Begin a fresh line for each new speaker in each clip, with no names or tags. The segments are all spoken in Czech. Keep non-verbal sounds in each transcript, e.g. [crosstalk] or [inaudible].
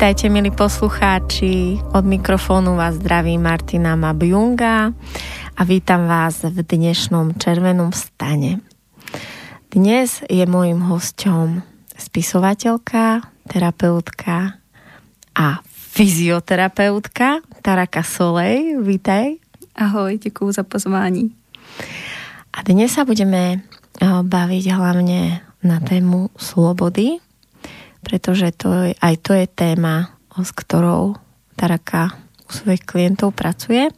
Vítajte, milí poslucháči. Od mikrofónu vás zdraví Martina Mabjunga a vítam vás v dnešnom červenom stane. Dnes je mojím hosťom spisovateľka, terapeutka a fyzioterapeutka Taraka Solej. Vítaj.
Ahoj, děkuji za pozvání.
A dnes sa budeme eh, baviť hlavne na tému slobody, pretože to je, aj to je téma, s ktorou Taraka u svojich klientov pracuje.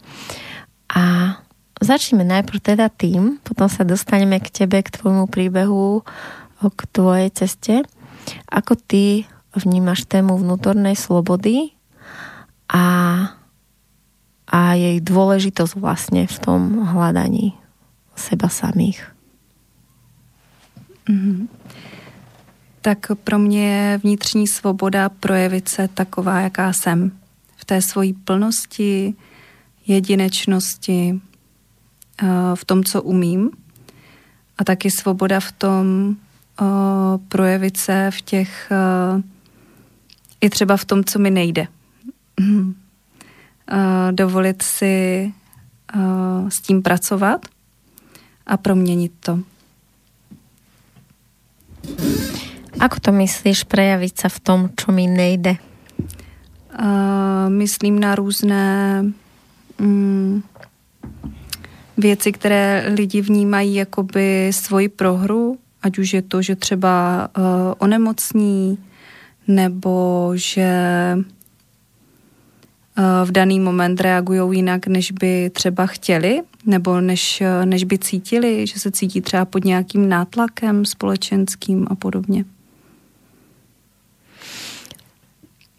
A začneme najprv teda tým, potom sa dostaneme k tebe, k tvojmu príbehu, k tvojej ceste. Ako ty vnímaš tému vnútornej slobody a, a jej dôležitosť vlastne v tom hľadaní seba samých?
Mm-hmm tak pro mě je vnitřní svoboda projevit se taková, jaká jsem. V té svojí plnosti, jedinečnosti, eh, v tom, co umím. A taky svoboda v tom eh, projevit se v těch, eh, i třeba v tom, co mi nejde. Dovolit si s tím pracovat a proměnit to.
Ako to myslíš prejaviť sa v tom, čo mi nejde?
Uh, myslím na různé um, věci, které lidi vnímají jakoby svoji prohru, ať už je to, že třeba uh, onemocní, nebo že uh, v daný moment reagují jinak, než by třeba chtěli, nebo než, než by cítili, že se cítí třeba pod nějakým nátlakem společenským a podobně.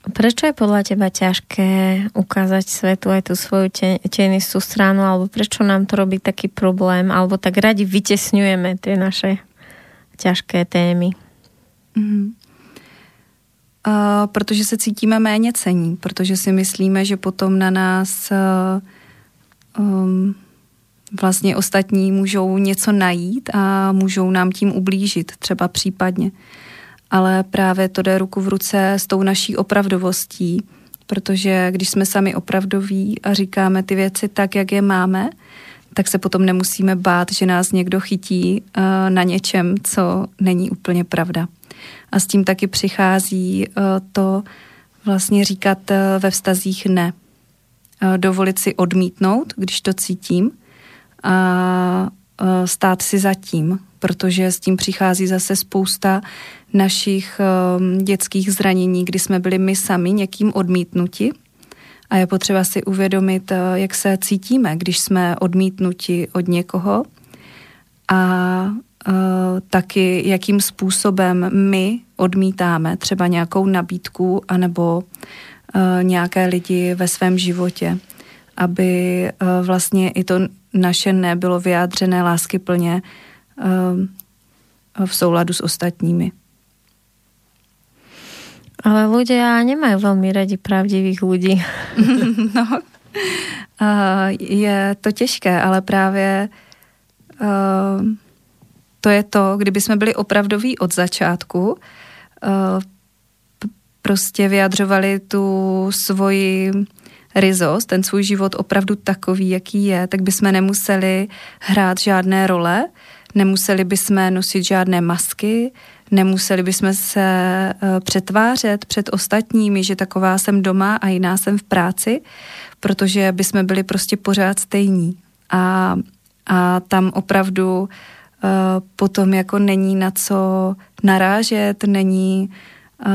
Prečo je podľa teba ťažké ukázať svetu aj tú svoju tenistú stranu, alebo prečo nám to robí taký problém, alebo tak radi vytesňujeme tie naše ťažké témy? Mm.
Uh, protože se cítíme méně cení, protože si myslíme, že potom na nás uh, um, vlastně ostatní můžou něco najít a můžou nám tím ublížit, třeba případně. Uh, ale právě to jde ruku v ruce s tou naší opravdovostí, protože když jsme sami opravdoví a říkáme ty věci tak, jak je máme, tak se potom nemusíme bát, že nás někdo chytí uh, na něčem, co není úplně pravda. A s tím taky přichází uh, to vlastně říkat uh, ve vztazích ne. Dovolit si odmítnout, když to cítím a stát si zatím, protože s tím přichází zase spousta našich um, dětských zranění, kdy jsme byli my sami někým odmítnuti. A je potřeba si uvědomit, uh, jak se cítíme, když jsme odmítnuti od někoho a uh, taky jakým způsobem my odmítáme třeba nějakou nabídku anebo uh, nějaké lidi ve svém životě, aby vlastně i to naše nebylo vyjádřené lásky plně v souladu s ostatními.
Ale ľudia nemajú veľmi radi pravdivých ľudí. [laughs] [laughs]
no, uh, je to těžké, ale právě uh, to je to, kdyby jsme byli opravdoví od začátku, uh, prostě vyjadřovali tu svoji rizost, ten svůj život opravdu takový, jaký je, tak bychom nemuseli hrát žádné role, nemuseli bychom nosit žádné masky, Nemuseli bychom se eh, přetvářet před ostatními, že taková jsem doma a jiná jsem v práci, protože bychom byli prostě pořád stejní. A, a tam opravdu uh, potom jako není na co narážet, není uh,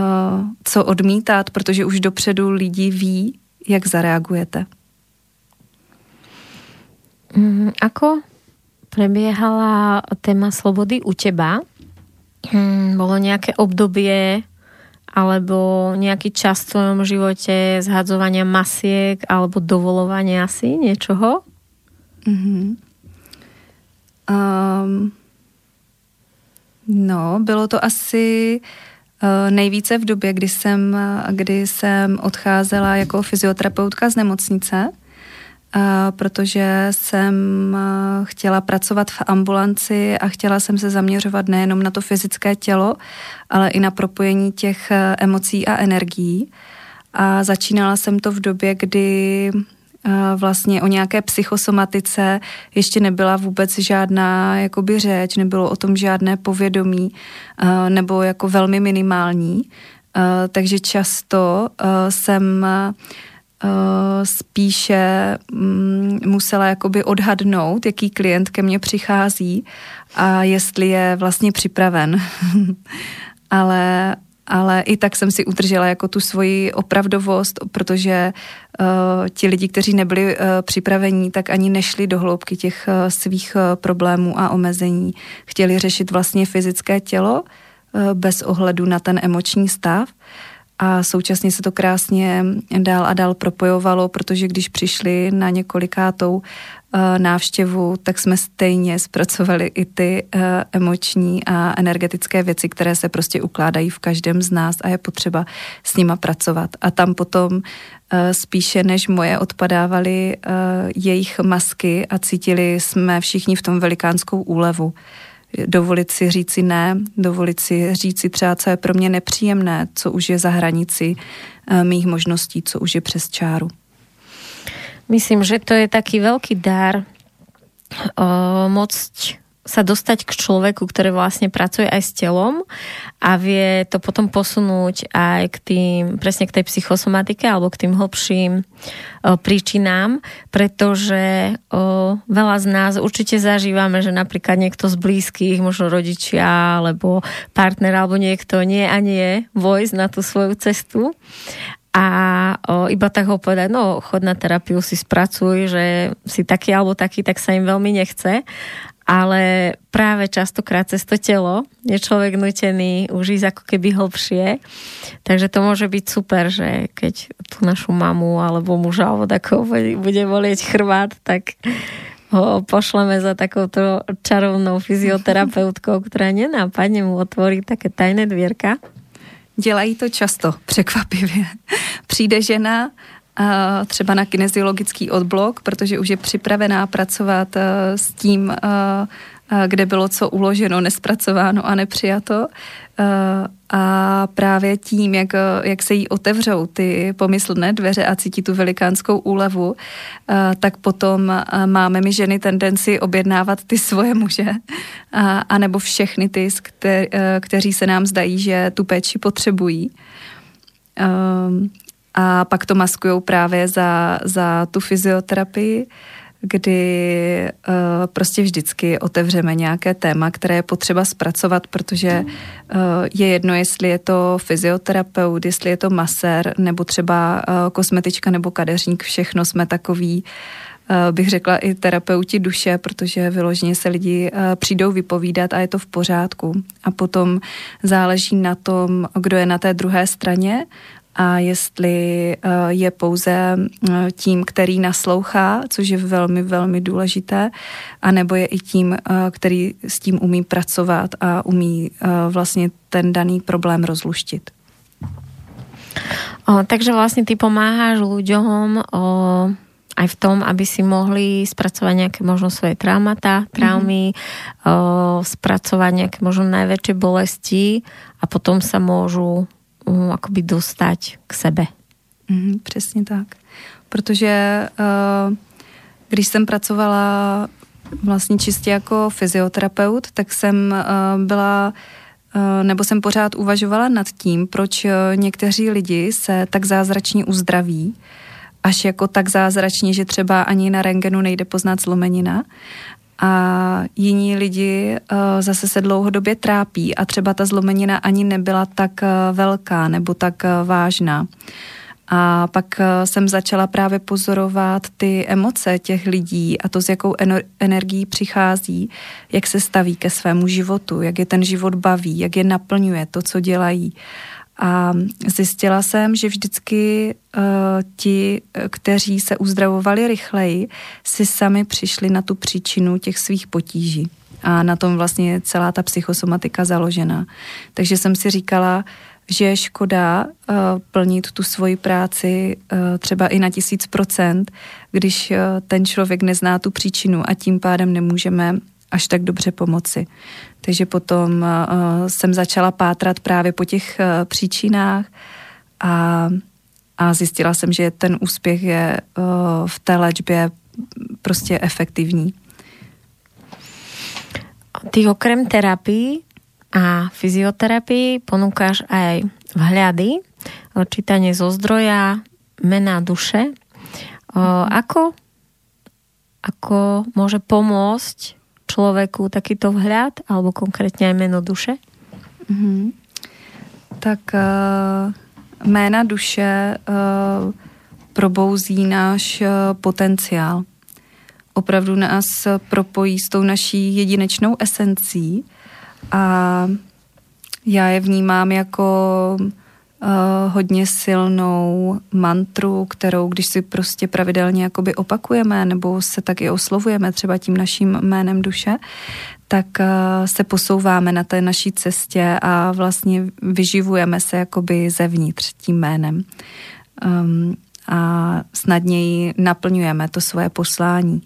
co odmítat, protože už dopředu lidi ví, jak zareagujete.
Mm, ako prebiehala téma slobody u teba? hmm, bolo nejaké obdobie alebo nejaký čas v tvojom živote zhadzovania masiek alebo dovolovania asi niečoho? Mm-hmm.
Um, No, bylo to asi uh, nejvíce v době, kdy jsem, kdy jsem odcházela jako fyzioterapeutka z nemocnice, protože jsem uh, chtěla pracovat v ambulanci a chtěla jsem se zaměřovat nejenom na to fyzické tělo, ale i na propojení těch emocí a energií. A začínala jsem to v době, kdy vlastně o nějaké psychosomatice ještě nebyla vůbec žádná jakoby řeč, nebylo o tom žádné povědomí nebo jako velmi minimální. Takže často jsem spíše mm, musela jakoby odhadnout, jaký klient ke mně přichází a jestli je vlastně připraven. [laughs] ale ale i tak jsem si udržela jako tu svoji opravdovost, protože uh, ti lidi, kteří nebyli uh, připravení, tak ani nešli do hloubky těch uh, svých uh, problémů a omezení. Chtěli řešit vlastně fyzické tělo uh, bez ohledu na ten emoční stav a současně se to krásně dál a dál propojovalo, protože když přišli na několikátou Eh, návštěvu, tak jsme stejně zpracovali i ty eh, emoční a energetické věci, které se prostě ukládají v každém z nás a je potřeba s nima pracovat. A tam potom eh, spíše než moje odpadávaly jejich masky a cítili jsme všichni v tom velikánskou úlevu dovolit si říci ne, dovolit si říci třeba, co je pro mě nepříjemné, co už je za hranici mých možností, co už je přes čáru.
Myslím, že to je taký veľký dar uh, môcť sa dostať k človeku, ktorý vlastne pracuje aj s telom a vie to potom posunúť aj k tým, presne k tej psychosomatike alebo k tým hlbším o, príčinám, pretože o, veľa z nás určite zažívame, že napríklad niekto z blízkych, možno rodičia alebo partner alebo niekto nie a nie vojsť na tú svoju cestu a o, iba tak ho povedať, no chod na terapiu, si spracuj, že si taký alebo taký, tak sa im veľmi nechce. Ale práve častokrát cez to telo je človek nutený už ísť ako keby hlbšie. Takže to môže byť super, že keď tú našu mamu alebo muža alebo takého bude volieť chrbát, tak ho pošleme za takouto čarovnou fyzioterapeutkou, [laughs] ktorá nenápadne mu otvorí také tajné dvierka
Dělají to často, překvapivě. Přijde žena třeba na kineziologický odblok, protože už je připravená pracovat s tím, kde bylo co uloženo, nespracováno a nepřijato. A právě tím, jak, jak se jí otevřou ty pomyslné dveře a cítí tu velikánskou úlevu, tak potom máme my ženy tendenci objednávat ty svoje muže, a, a nebo všechny ty, kteří se nám zdají, že tu péči potřebují. A pak to maskují právě za, za tu fyzioterapii kdy uh, prostě vždycky otevřeme nějaké téma, které je potřeba zpracovat, protože uh, je jedno, jestli je to fyzioterapeut, jestli je to masér, nebo třeba uh, kosmetička nebo kadeřník, všechno jsme takový bych řekla i terapeuti duše, protože vyloženě se lidi přijdou vypovídat a je to v pořádku. A potom záleží na tom, kdo je na té druhé straně a jestli eh, je pouze eh, tím, který naslouchá, což je velmi, velmi důležité, anebo je i tím, eh, který s tím umí pracovat a umí vlastně ten daný problém rozluštit.
O, takže vlastně ty pomáháš ľuďom o, aj v tom, aby si mohli spracovať nejaké možno svoje traumata, traumy, mm-hmm. o, spracovať nejaké možno najväčšie bolesti a potom sa môžu um, akoby dostať k sebe.
Mm, přesně tak. Protože uh, když jsem pracovala vlastně čistě jako fyzioterapeut, tak jsem uh, byla uh, nebo jsem pořád uvažovala nad tím, proč někteří lidi se tak zázračně uzdraví, až jako tak zázračně, že třeba ani na rengenu nejde poznat zlomenina a jiní lidi uh, zase se dlouhodobě trápí a třeba ta zlomenina ani nebyla tak uh, velká nebo tak uh, vážná. A pak jsem začala právě pozorovat ty emoce těch lidí a to, s jakou energií přichází, jak se staví ke svému životu, jak je ten život baví, jak je naplňuje to, co dělají. A zjistila jsem, že vždycky uh, ti, kteří se uzdravovali rychleji, si sami přišli na tu příčinu těch svých potíží. A na tom vlastně je celá ta psychosomatika založena. Takže jsem si říkala, že je škoda uh, plnit tu svoji práci uh, třeba i na tisíc procent, když uh, ten člověk nezná tu příčinu a tím pádem nemůžeme až tak dobře pomoci. Takže potom uh, jsem začala pátrat právě po těch uh, příčinách a, a zjistila jsem, že ten úspěch je uh, v té léčbě prostě efektivní.
Ty okrem terapii a fyzioterapii ponúkaš aj vhľady, čítanie zo zdroja, mena duše. Ako, ako môže pomôcť človeku takýto vhľad, alebo konkrétně aj meno duše? Mm-hmm.
Tak uh, jména duše uh, probouzí náš uh, potenciál. Opravdu nás propojí s tou naší jedinečnou esencí a já je vnímám jako uh, hodně silnou mantru, kterou když si prostě pravidelně jakoby opakujeme nebo se tak i oslovujeme třeba tím naším jménem duše, tak uh, se posouváme na té naší cestě a vlastně vyživujeme se jakoby zevnitř tím jménem. Um, a snadněji naplňujeme to svoje poslání.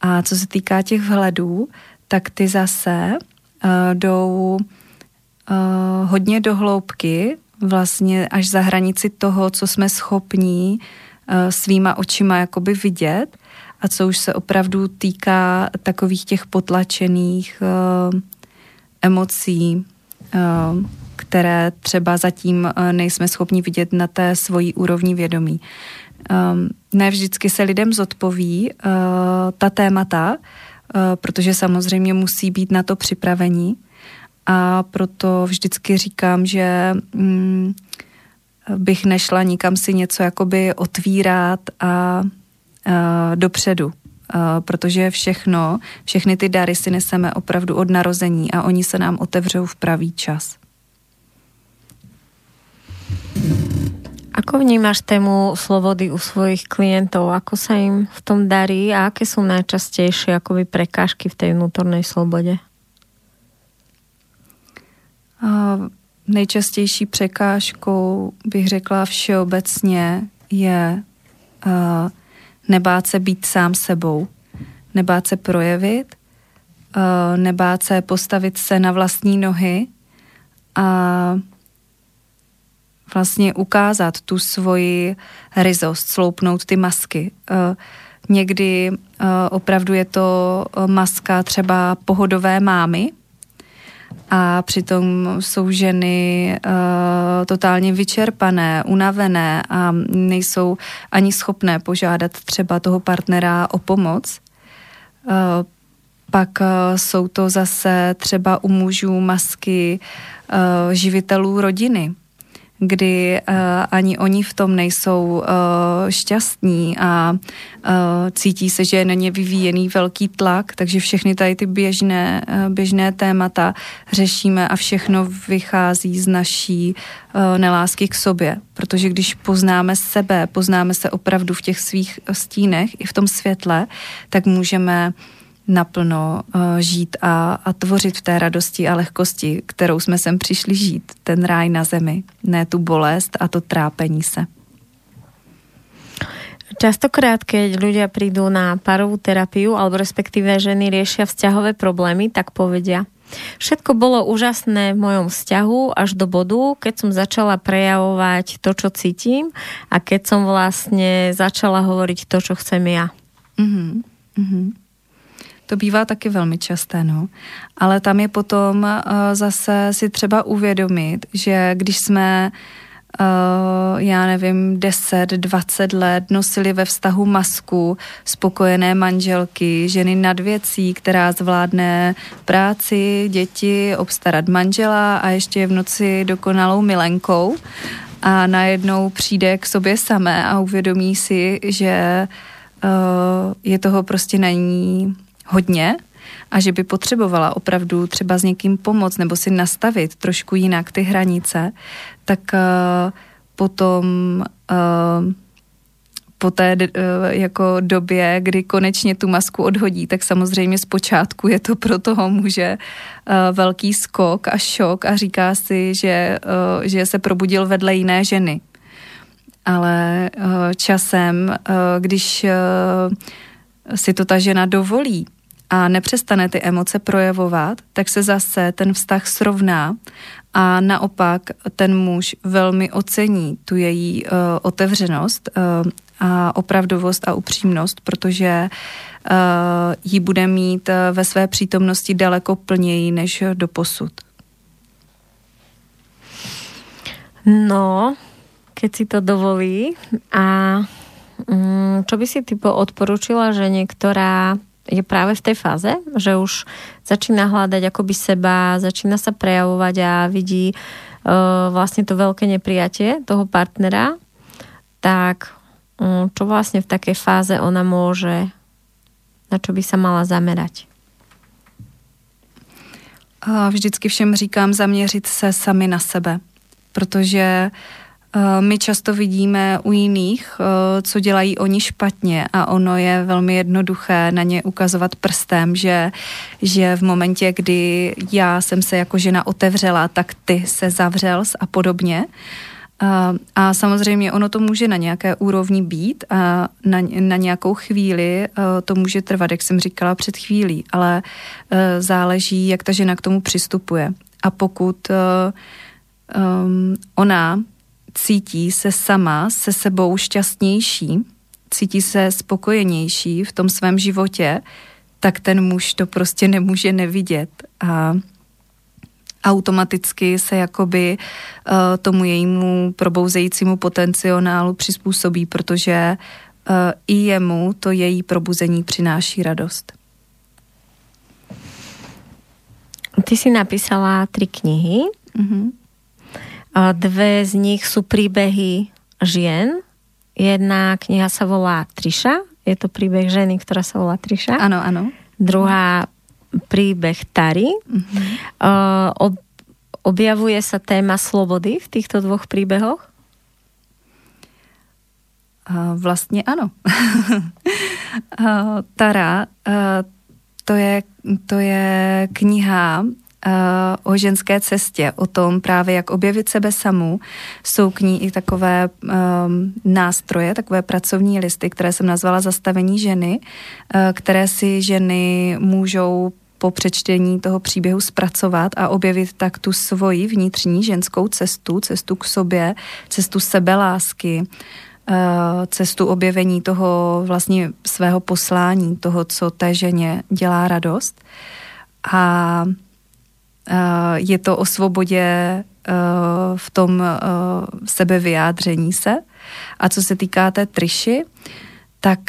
A co se týká těch vhledů, tak ty zase uh, jdou uh, hodně do hloubky vlastně až za hranici toho, co jsme schopní uh, svýma očima jakoby vidět a co už se opravdu týká takových těch potlačených uh, emocí, uh, které třeba zatím nejsme schopni vidět na té svojí úrovni vědomí. Ne vždycky se lidem zodpoví ta témata, protože samozřejmě musí být na to připravení a proto vždycky říkám, že mm, bych nešla nikam si něco jakoby otvírat a uh, dopředu, uh, protože všechno, všechny ty dary si neseme opravdu od narození a oni se nám otevřou v pravý čas.
Ako vnímaš tému slobody u svojich klientov? Ako sa im v tom darí a aké sú najčastejšie akoby prekážky v tej vnútornej slobode?
Nejčastější překážkou, bych řekla všeobecně, je nebát se být sám sebou, nebát se projevit, nebát se postavit se na vlastní nohy a vlastně ukázat tu svoji ryzost, sloupnout ty masky. Někdy opravdu je to maska třeba pohodové mámy, a přitom jsou ženy uh, totálně vyčerpané, unavené a nejsou ani schopné požádat třeba toho partnera o pomoc. Uh, pak uh, jsou to zase třeba u mužů masky uh, živitelů rodiny, kdy uh, ani oni v tom nejsou uh, šťastní a uh, cítí se, že je na ně vyvíjený velký tlak, takže všechny tady ty běžné, uh, běžné témata řešíme a všechno vychází z naší uh, nelásky k sobě, protože když poznáme sebe, poznáme se opravdu v těch svých stínech i v tom světle, tak můžeme uh, naplno uh, žít a, a tvořit v té radosti a lehkosti, kterou jsme sem přišli žít. Ten ráj na zemi, ne tu bolest a to trápení se.
Častokrát, keď ľudia prídu na parovú terapiu, alebo respektíve ženy riešia vzťahové problémy, tak povedia, Všetko bolo úžasné v mojom vzťahu až do bodu, keď som začala prejavovať to, čo cítim a keď som vlastne začala hovoriť to, čo chcem ja. Mm-hmm. Mm-hmm.
To bývá taky velmi časté, no. Ale tam je potom uh, zase si třeba uvědomit, že když jsme Uh, já nevím, 10, 20 let nosili ve vztahu masku spokojené manželky, ženy nad věcí, která zvládne práci, děti, obstarat manžela a ještě je v noci dokonalou milenkou a najednou přijde k sobě samé a uvědomí si, že uh, je toho prostě není hodně a že by potřebovala opravdu třeba s někým pomoct nebo si nastavit trošku jinak ty hranice, tak uh, potom uh, po té jako době, kdy konečně tu masku odhodí, tak samozřejmě zpočátku je to pro toho muže velký skok a šok a říká si, že, že se probudil vedle jiné ženy. Ale časem, když si to ta žena dovolí a nepřestane ty emoce projevovat, tak se zase ten vztah srovná a naopak ten muž velmi ocení tu její uh, otevřenost uh, a opravdovost a upřímnost, protože uh, ji bude mít uh, ve své přítomnosti daleko plněji než do posud.
No, keď si to dovolí a um, čo by si typo odporučila, že niektorá je práve v tej fáze, že už začína hľadať akoby seba, začína sa prejavovať a vidí uh, vlastne to veľké neprijatie toho partnera, tak um, čo vlastne v takej fáze ona môže, na čo by sa mala zamerať?
Vždycky všem říkám zaměřit se sami na sebe, protože uh, my často vidíme u jiných, eh, co dělají oni špatně a ono je velmi jednoduché na ně ukazovat prstem, že, že v momentě, kdy já jsem se jako žena otevřela, tak ty se zavřel a podobně. A, eh, a samozřejmě ono to může na nějaké úrovni být a na, na nějakou chvíli to může trvat, jak jsem říkala před chvílí, ale záleží, jak ta žena k tomu přistupuje. A pokud um, ona cítí se sama se sebou šťastnější, cítí se spokojenější v tom svém životě, tak ten muž to prostě nemůže nevidět a automaticky se jakoby uh, tomu jejímu probouzejícímu potenciálu přizpůsobí, protože uh, i jemu to její probuzení přináší radost.
Ty si napísala tři knihy. Mm-hmm. Dve z nich sú príbehy žien. Jedna kniha sa volá Triša. Je to príbeh ženy, ktorá sa volá Triša.
Áno, áno.
Druhá príbeh Tary. Uh-huh. Ob, objavuje sa téma slobody v týchto dvoch príbehoch?
Vlastně ano. [laughs] Tara, to je, to je kniha Eh, o ženské cestě, o tom právě, jak objevit sebe samu. Jsou k ní i takové um, nástroje, takové pracovní listy, které jsem nazvala zastavení ženy, uh, které si ženy můžou po přečtení toho příběhu zpracovat a objevit tak tu svoji vnitřní ženskou cestu, cestu k sobě, cestu sebelásky, uh, cestu objevení toho vlastně svého poslání, toho, co té ženě dělá radost. A Eh, je to o svobodě eh, v tom eh, sebevyjádření se. A co se týká té Triši, tak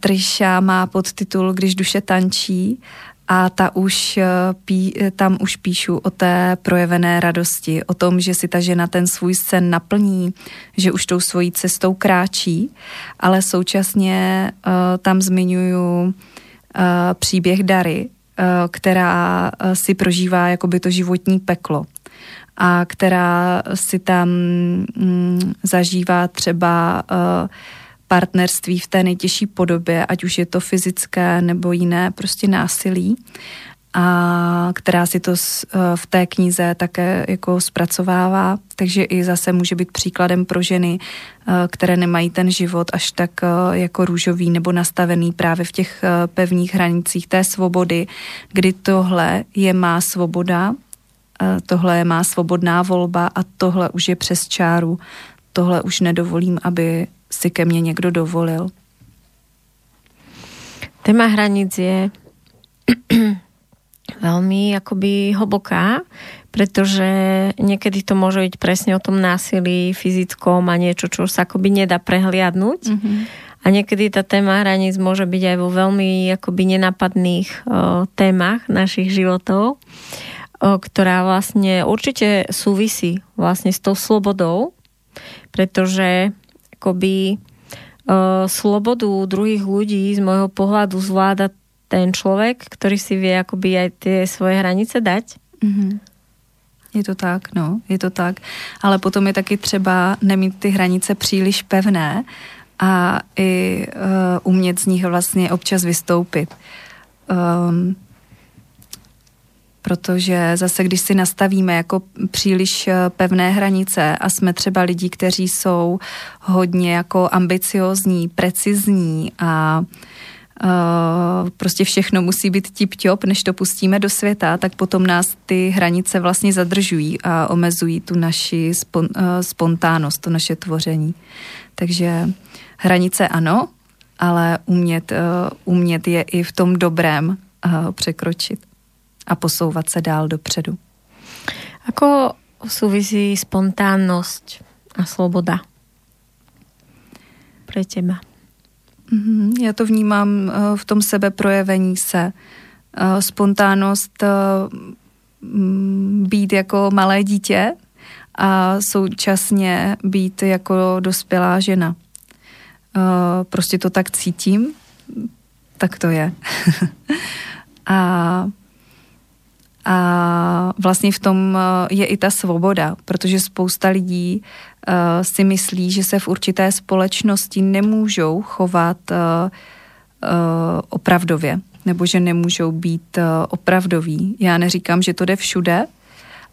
Triša má podtitul Když duše tančí a ta už pí, tam už píšu o té projevené radosti, o tom, že si ta žena ten svůj sen naplní, že už tou svojí cestou kráčí, ale současně uh, tam zmiňuju uh, příběh Dary, Eh, která eh, si prožívá jakoby to životní peklo a která si tam mm, zažívá třeba eh, partnerství v té nejtěžší podobě, ať už je to fyzické nebo jiné prostě násilí a která si to eh, v té knize také jako zpracovává, takže i zase může být příkladem pro ženy, eh, které nemají ten život až tak eh, jako růžový nebo nastavený právě v těch pevných hranicích té svobody, kdy tohle je má svoboda, tohle je má svobodná volba a tohle už je přes čáru, tohle už nedovolím, aby si ke mně někdo dovolil.
Téma hranic je veľmi akoby hlboká, pretože niekedy to môže byť presne o tom násilí fyzickom a niečo, čo sa akoby nedá prehliadnúť. Mm-hmm. A niekedy tá téma hraníc môže byť aj vo veľmi akoby nenapadných o, témach našich životov, o, ktorá vlastne určite súvisí vlastne s tou slobodou, pretože akoby o, slobodu druhých ľudí z môjho pohľadu zvláda
ten člověk, který si ví akoby aj ty svoje hranice dať. Mm-hmm.
Je to tak, no, je to tak. Ale potom je taky třeba nemít ty hranice příliš pevné a i uh, umět z nich vlastně občas vystoupit. Um, protože zase, když si nastavíme jako příliš eh, pevné hranice a jsme třeba lidi, kteří jsou hodně jako ambiciozní, precizní a Uh, prostě všechno musí být tip-top, než to pustíme do světa, tak potom nás ty hranice vlastně zadržují a omezují tu naši spon, uh, spontánnost, to naše tvoření. Takže hranice ano, ale umět, uh, umět je i v tom dobrém překročit a posouvat se dál dopředu.
Ako souvisí spontánnost a sloboda pro těma?
Mm-hmm. Já to vnímám uh, v tom sebeprojevení se. Uh, spontánnost uh, být jako malé dítě a současně být jako dospělá žena. Prostě to tak cítím, tak to je. [laughs] a a vlastně v tom eh, je i ta svoboda, protože spousta lidí si myslí, že se v určité společnosti nemůžou chovat uh, uh, opravdově, nebo že nemůžou být opravdoví. Já neříkám, že to jde všude,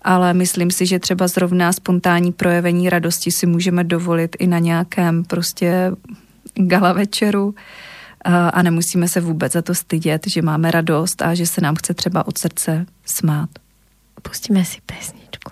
ale myslím si, že třeba zrovna spontánní projevení radosti si můžeme dovolit i na nějakém prostě gala večeru, a nemusíme se vůbec za to stydět, že máme radost a že se nám chce třeba od srdce smát.
Pustíme si pesničku.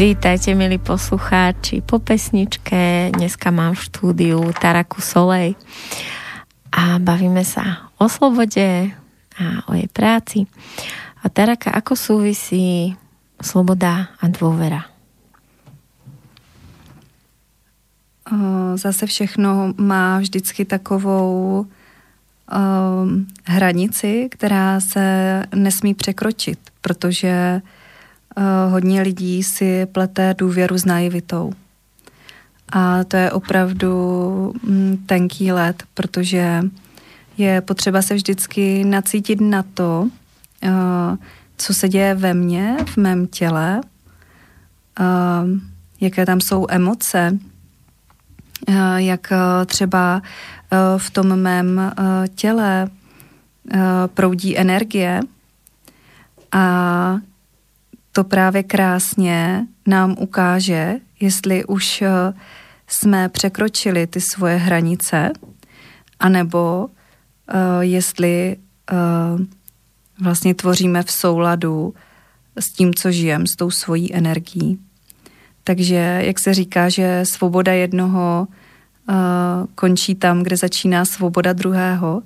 Vítajte, milí poslucháči, po pesničke. Dneska mám v štúdiu Taraku Solej a bavíme sa o slobode a o jej práci. A Taraka, ako súvisí sloboda a dôvera?
Zase všechno má vždycky takovou um, hranici, která se nesmí překročit, protože hodně lidí si plete důvěru s naivitou. A to je opravdu um, tenký let, protože je potřeba se vždycky nacítit na to, uh, co se děje ve mně, v mém těle, uh, jaké tam jsou emoce, jak třeba Eh, v tom mém eh, těle eh, proudí energie a to právě krásně nám ukáže, jestli už jsme překročili ty svoje hranice, anebo jestli vlastně tvoříme v souladu s tím, co žijeme, s tou svojí energií. Takže, jak se říká, že svoboda jednoho končí tam, kde začíná svoboda druhého,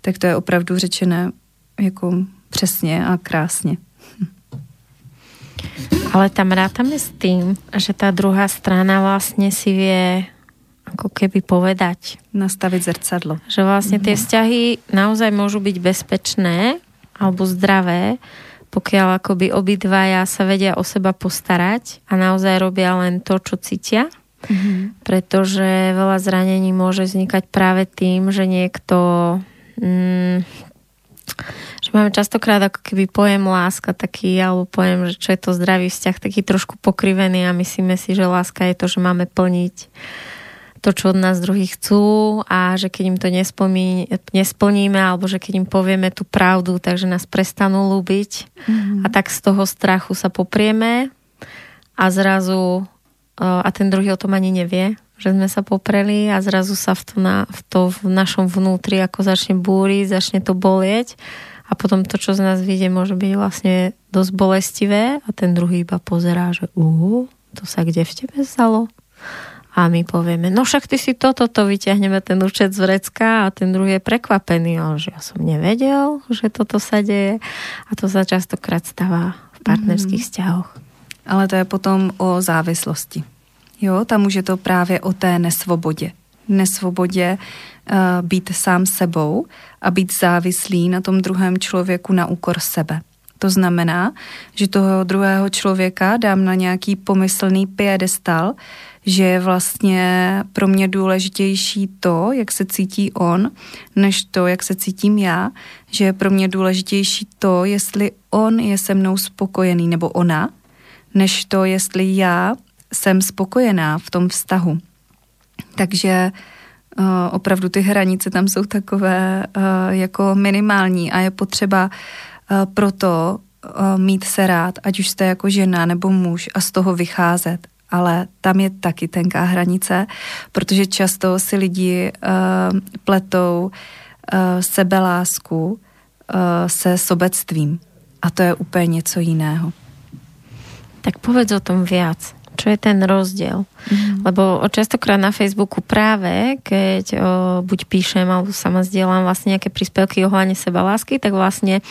tak to je opravdu řečené jako přesně a krásně.
Ale tam rátame s tým, že tá druhá strana vlastne si vie ako keby povedať.
Nastaviť zrcadlo.
Že vlastne tie vzťahy naozaj môžu byť bezpečné alebo zdravé, pokiaľ akoby obidvaja sa vedia o seba postarať a naozaj robia len to, čo cítia Mm-hmm. Pretože veľa zranení môže vznikať práve tým, že niekto mm, že máme častokrát ako keby pojem láska taký, alebo pojem, že čo je to zdravý vzťah, taký trošku pokrivený a myslíme si, že láska je to, že máme plniť to, čo od nás druhých chcú a že keď im to nesplní, nesplníme alebo že keď im povieme tú pravdu, takže nás prestanú ľúbiť mm-hmm. a tak z toho strachu sa poprieme a zrazu a ten druhý o tom ani nevie, že sme sa popreli a zrazu sa v to, na, v to v našom vnútri ako začne búriť, začne to bolieť a potom to, čo z nás vyjde, môže byť vlastne dosť bolestivé a ten druhý iba pozerá, že uh, to sa kde v tebe stalo? A my povieme, no však ty si toto, to vyťahneme ten účet z vrecka a ten druhý je prekvapený, ale že ja som nevedel, že toto sa deje a to sa častokrát stáva v partnerských mm. vzťahoch
ale to je potom o závislosti. Jo, tam už je to právě o té nesvobodě. Nesvobodě být sám sebou a být závislý na tom druhém člověku na úkor sebe. To znamená, že toho druhého člověka dám na nějaký pomyslný piedestal, že je vlastně pro mě důležitější to, jak se cítí on, než to, jak se cítím já, že je pro mě důležitější to, jestli on je se mnou spokojený nebo ona, než to, jestli já jsem spokojená v tom vztahu. Takže uh, opravdu ty hranice tam jsou takové uh, jako minimální a je potřeba uh, proto mít se rád, ať už jste jako žena nebo muž a z toho vycházet. Ale tam je taky tenká hranice, protože často si lidi pletou sebelásku se sobectvím. A to je úplně něco jiného.
Tak povedz o tom viac. Čo je ten rozdiel? Mm. Lebo častokrát na Facebooku práve, keď o, buď píšem, alebo sama zdieľam vlastne nejaké príspevky ohľadne seba lásky, tak vlastne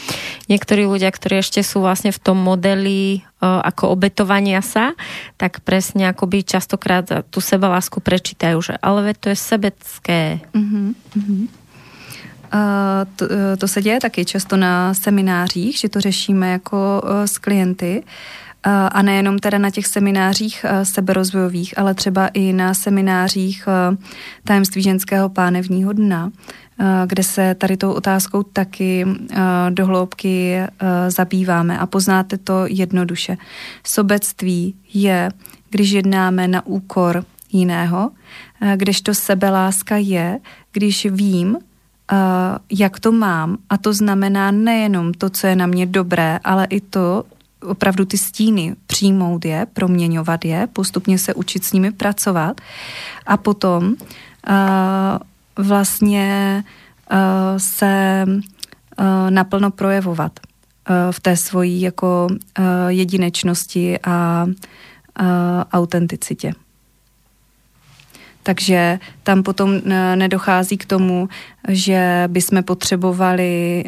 niektorí ľudia, ktorí ešte sú vlastne v tom modeli o, ako obetovania sa, tak presne akoby častokrát tú seba lásku prečítajú, že ale to je sebecké. Mm-hmm.
Uh, to, to se děje taky často na seminářích, že to řešíme jako uh, s klienty. Uh, a nejenom teda na těch seminářích seberozvojových, ale třeba i na seminářích tajemství ženského pánevního dna, kde se tady tou otázkou taky dohloubky zabýváme a poznáte to jednoduše. Sobectví je, když jednáme na úkor jiného, kdežto sebeláska je, když vím, jak to mám a to znamená nejenom to, co je na mě dobré, ale i to, opravdu ty stíny přijmout je, proměňovat je, postupně se učit s nimi pracovat a potom uh, vlastně uh, se uh, naplno projevovat uh, v té svojí jako uh, jedinečnosti a autenticitě. Takže tam potom nedochází k tomu, že bychom potřebovali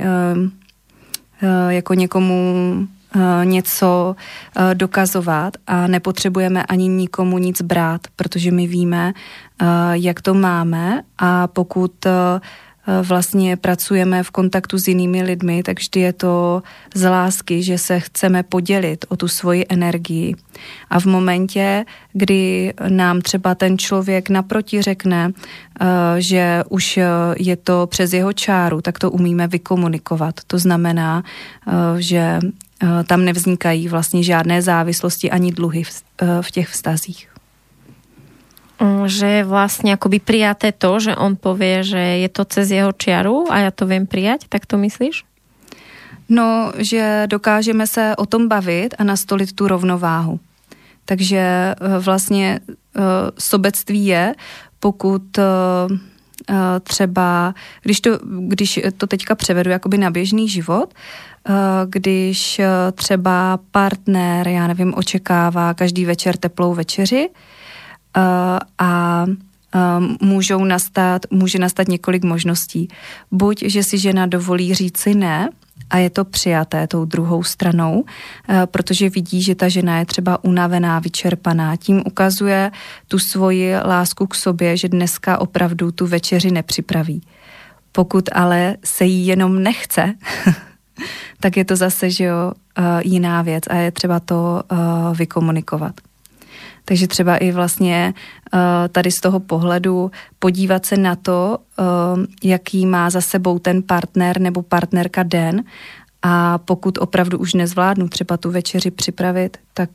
jako někomu něco dokazovat a nepotřebujeme ani nikomu nic brát, protože my víme, jak to máme a pokud Eh, vlastně pracujeme v kontaktu s jinými lidmi, tak vždy je to z lásky, že se chceme podělit o tu svoji energii. A v momentě, kdy nám třeba ten člověk naproti řekne, eh, že už eh, je to přes jeho čáru, tak to umíme vykomunikovat. To znamená, že tam nevznikají vlastně žádné závislosti ani dluhy v těch vztazích.
Mm, že je vlastne akoby prijaté to, že on povie, že je to cez jeho čiaru a ja to viem prijať, tak to myslíš?
No, že dokážeme se o tom bavit a nastolit tu rovnováhu. Takže eh, vlastně eh, sobectví je, pokud eh, třeba, když to, když to teďka převedu jakoby na běžný život, když třeba partner, já nevím, očekává každý večer teplou večeři, Eh, a eh, můžou nastat, může nastat několik možností. Buď, že si žena dovolí říci ne, a je to přijaté tou druhou stranou, eh, protože vidí, že ta žena je třeba unavená, vyčerpaná. Tím ukazuje tu svoji lásku k sobě, že dneska opravdu tu večeři nepřipraví. Pokud ale se jí jenom nechce, [laughs] tak je to zase že jo, jiná věc a je třeba to vykomunikovat. Takže třeba i vlastně eh, tady z toho pohledu podívat se na to, eh, jaký má za sebou ten partner nebo partnerka den a pokud opravdu už nezvládnu třeba tu večeři připravit, tak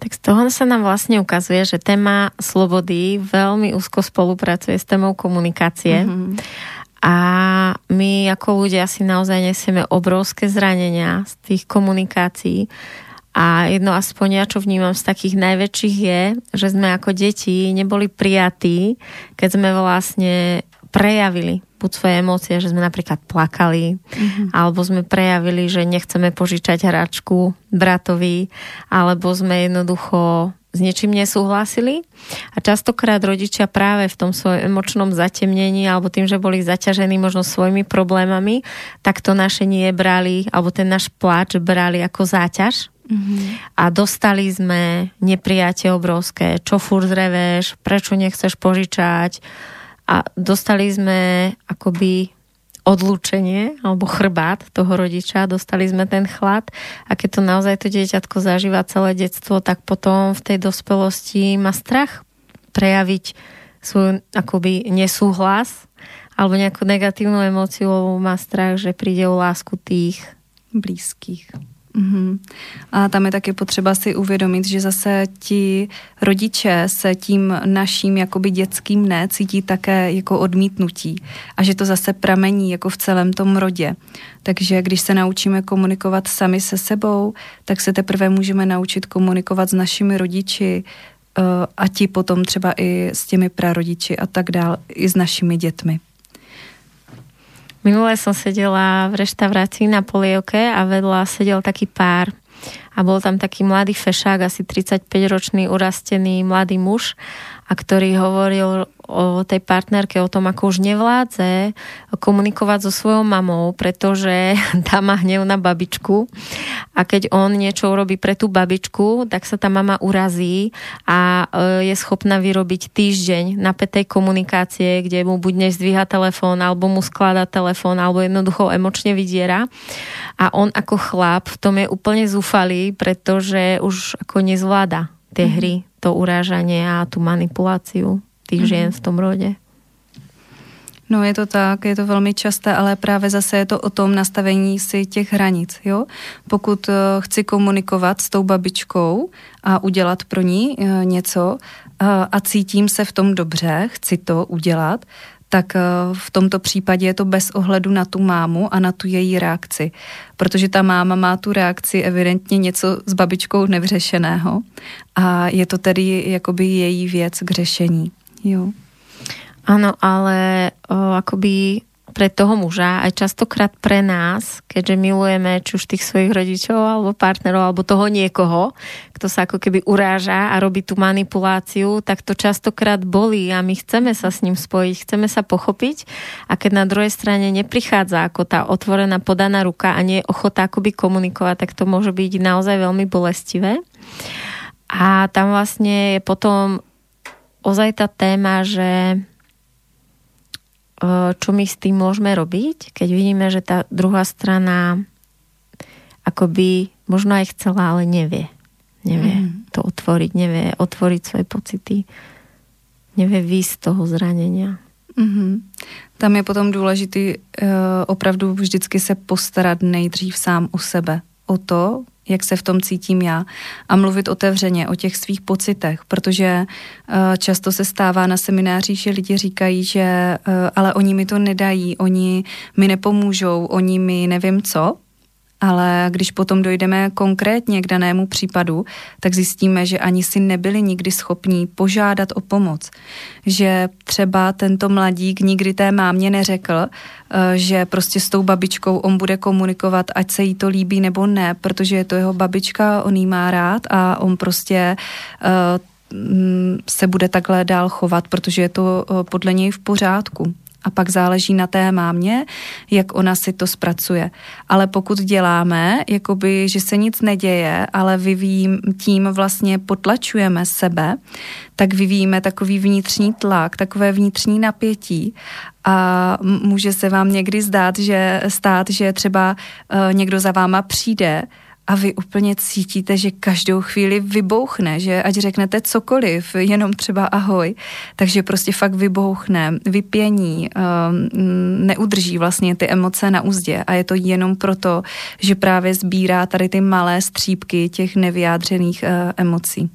tak z toho sa nám vlastne ukazuje, že téma slobody veľmi úzko spolupracuje s témou komunikácie. Mm-hmm. A my ako ľudia si naozaj nesieme obrovské zranenia z tých komunikácií a jedno aspoň ja, čo vnímam z takých najväčších je, že sme ako deti neboli prijatí, keď sme vlastne prejavili buď svoje emócie, že sme napríklad plakali, mm-hmm. alebo sme prejavili, že nechceme požičať hračku bratovi, alebo sme jednoducho s niečím nesúhlasili. A častokrát rodičia práve v tom svojom emočnom zatemnení alebo tým, že boli zaťažení možno svojimi problémami, tak to naše nie brali, alebo ten náš pláč brali ako záťaž Mm-hmm. A dostali sme neprijatie obrovské, čo furt zreveš, prečo nechceš požičať. A dostali sme akoby odlúčenie alebo chrbát toho rodiča, dostali sme ten chlad a keď to naozaj to dieťatko zažíva celé detstvo, tak potom v tej dospelosti má strach prejaviť svoj akoby nesúhlas alebo nejakú negatívnu emóciu, má strach, že príde o lásku tých blízkých.
Mm-hmm. A tam je taky potřeba si uvědomit, že zase ti rodiče se tím naším jakoby dětským ne cítí také jako odmítnutí a že to zase pramení jako v celém tom rodě. Takže když se naučíme komunikovat sami se sebou, tak se teprve můžeme naučit komunikovat s našimi rodiči eh, a ti potom třeba i s těmi prarodiči a tak dál, i s našimi dětmi.
Minule som sedela v reštaurácii na polievke a vedľa sedel taký pár a bol tam taký mladý fešák, asi 35-ročný urastený mladý muž a ktorý hovoril o tej partnerke, o tom, ako už nevládze komunikovať so svojou mamou, pretože [laughs] tá má hnev na babičku a keď on niečo urobí pre tú babičku, tak sa tá mama urazí a e, je schopná vyrobiť týždeň napätej komunikácie, kde mu buď nezdvíha telefón, alebo mu sklada telefón, alebo jednoducho emočne vydiera. A on ako chlap v tom je úplne zúfalý, pretože už ako nezvláda tie mm-hmm. hry, to urážanie a tu manipuláciu tých mm-hmm. žien v tom rode.
No je to tak, je to velmi časté, ale právě zase je to o tom nastavení si těch hranic. Jo? Pokud uh, chci komunikovat s tou babičkou a udělat pro ní uh, něco uh, a cítím se v tom dobře, chci to udělat, tak eh, v tomto případě je to bez ohledu na tu mámu a na tu její reakci. Protože ta máma má tu reakci evidentně něco s babičkou nevřešeného a je to tedy jakoby její věc k řešení. Jo.
Ano, ale o, akoby pre toho muža, aj častokrát pre nás, keďže milujeme či už tých svojich rodičov, alebo partnerov, alebo toho niekoho, kto sa ako keby uráža a robí tú manipuláciu, tak to častokrát bolí a my chceme sa s ním spojiť, chceme sa pochopiť a keď na druhej strane neprichádza ako tá otvorená podaná ruka a nie je ochota akoby komunikovať, tak to môže byť naozaj veľmi bolestivé. A tam vlastne je potom ozaj tá téma, že čo my s tým môžeme robiť, keď vidíme, že tá druhá strana akoby možno aj chcela, ale nevie. Nevie mm. to otvoriť, nevie otvoriť svoje pocity, nevie výjsť z toho zranenia.
Mm-hmm. Tam je potom důležitý uh, opravdu vždycky se postarat nejdřív sám o sebe, o to, jak se v tom cítím já a mluvit otevřeně o těch svých pocitech, protože eh, často se stává na seminářích, že lidi říkají, že eh, ale oni mi to nedají, oni mi nepomůžou, oni mi nevím co, ale když potom dojdeme konkrétně k danému případu, tak zjistíme, že ani si nebyli nikdy schopní požádat o pomoc. Že třeba tento mladík nikdy té mámě neřekl, eh, že prostě s tou babičkou on bude komunikovat, ať se jí to líbí nebo ne, protože je to jeho babička, on jí má rád a on prostě eh, se bude takhle dál chovat, protože je to eh, podle něj v pořádku a pak záleží na té mámě, jak ona si to zpracuje. Ale pokud děláme, jakoby, že se nic neděje, ale vyvím, tím vlastně potlačujeme sebe, tak vyvíjíme takový vnitřní tlak, takové vnitřní napětí a může se vám někdy zdát, že stát, že třeba uh, někdo za váma přijde a vy úplně cítíte, že každou chvíli vybouchne, že ať řeknete cokoliv, jenom třeba ahoj, takže prostě fakt vybouchne, vypění, um, neudrží vlastně ty emoce na úzdě a je to jenom proto, že právě sbírá tady ty malé střípky těch nevyjádřených uh, emocí.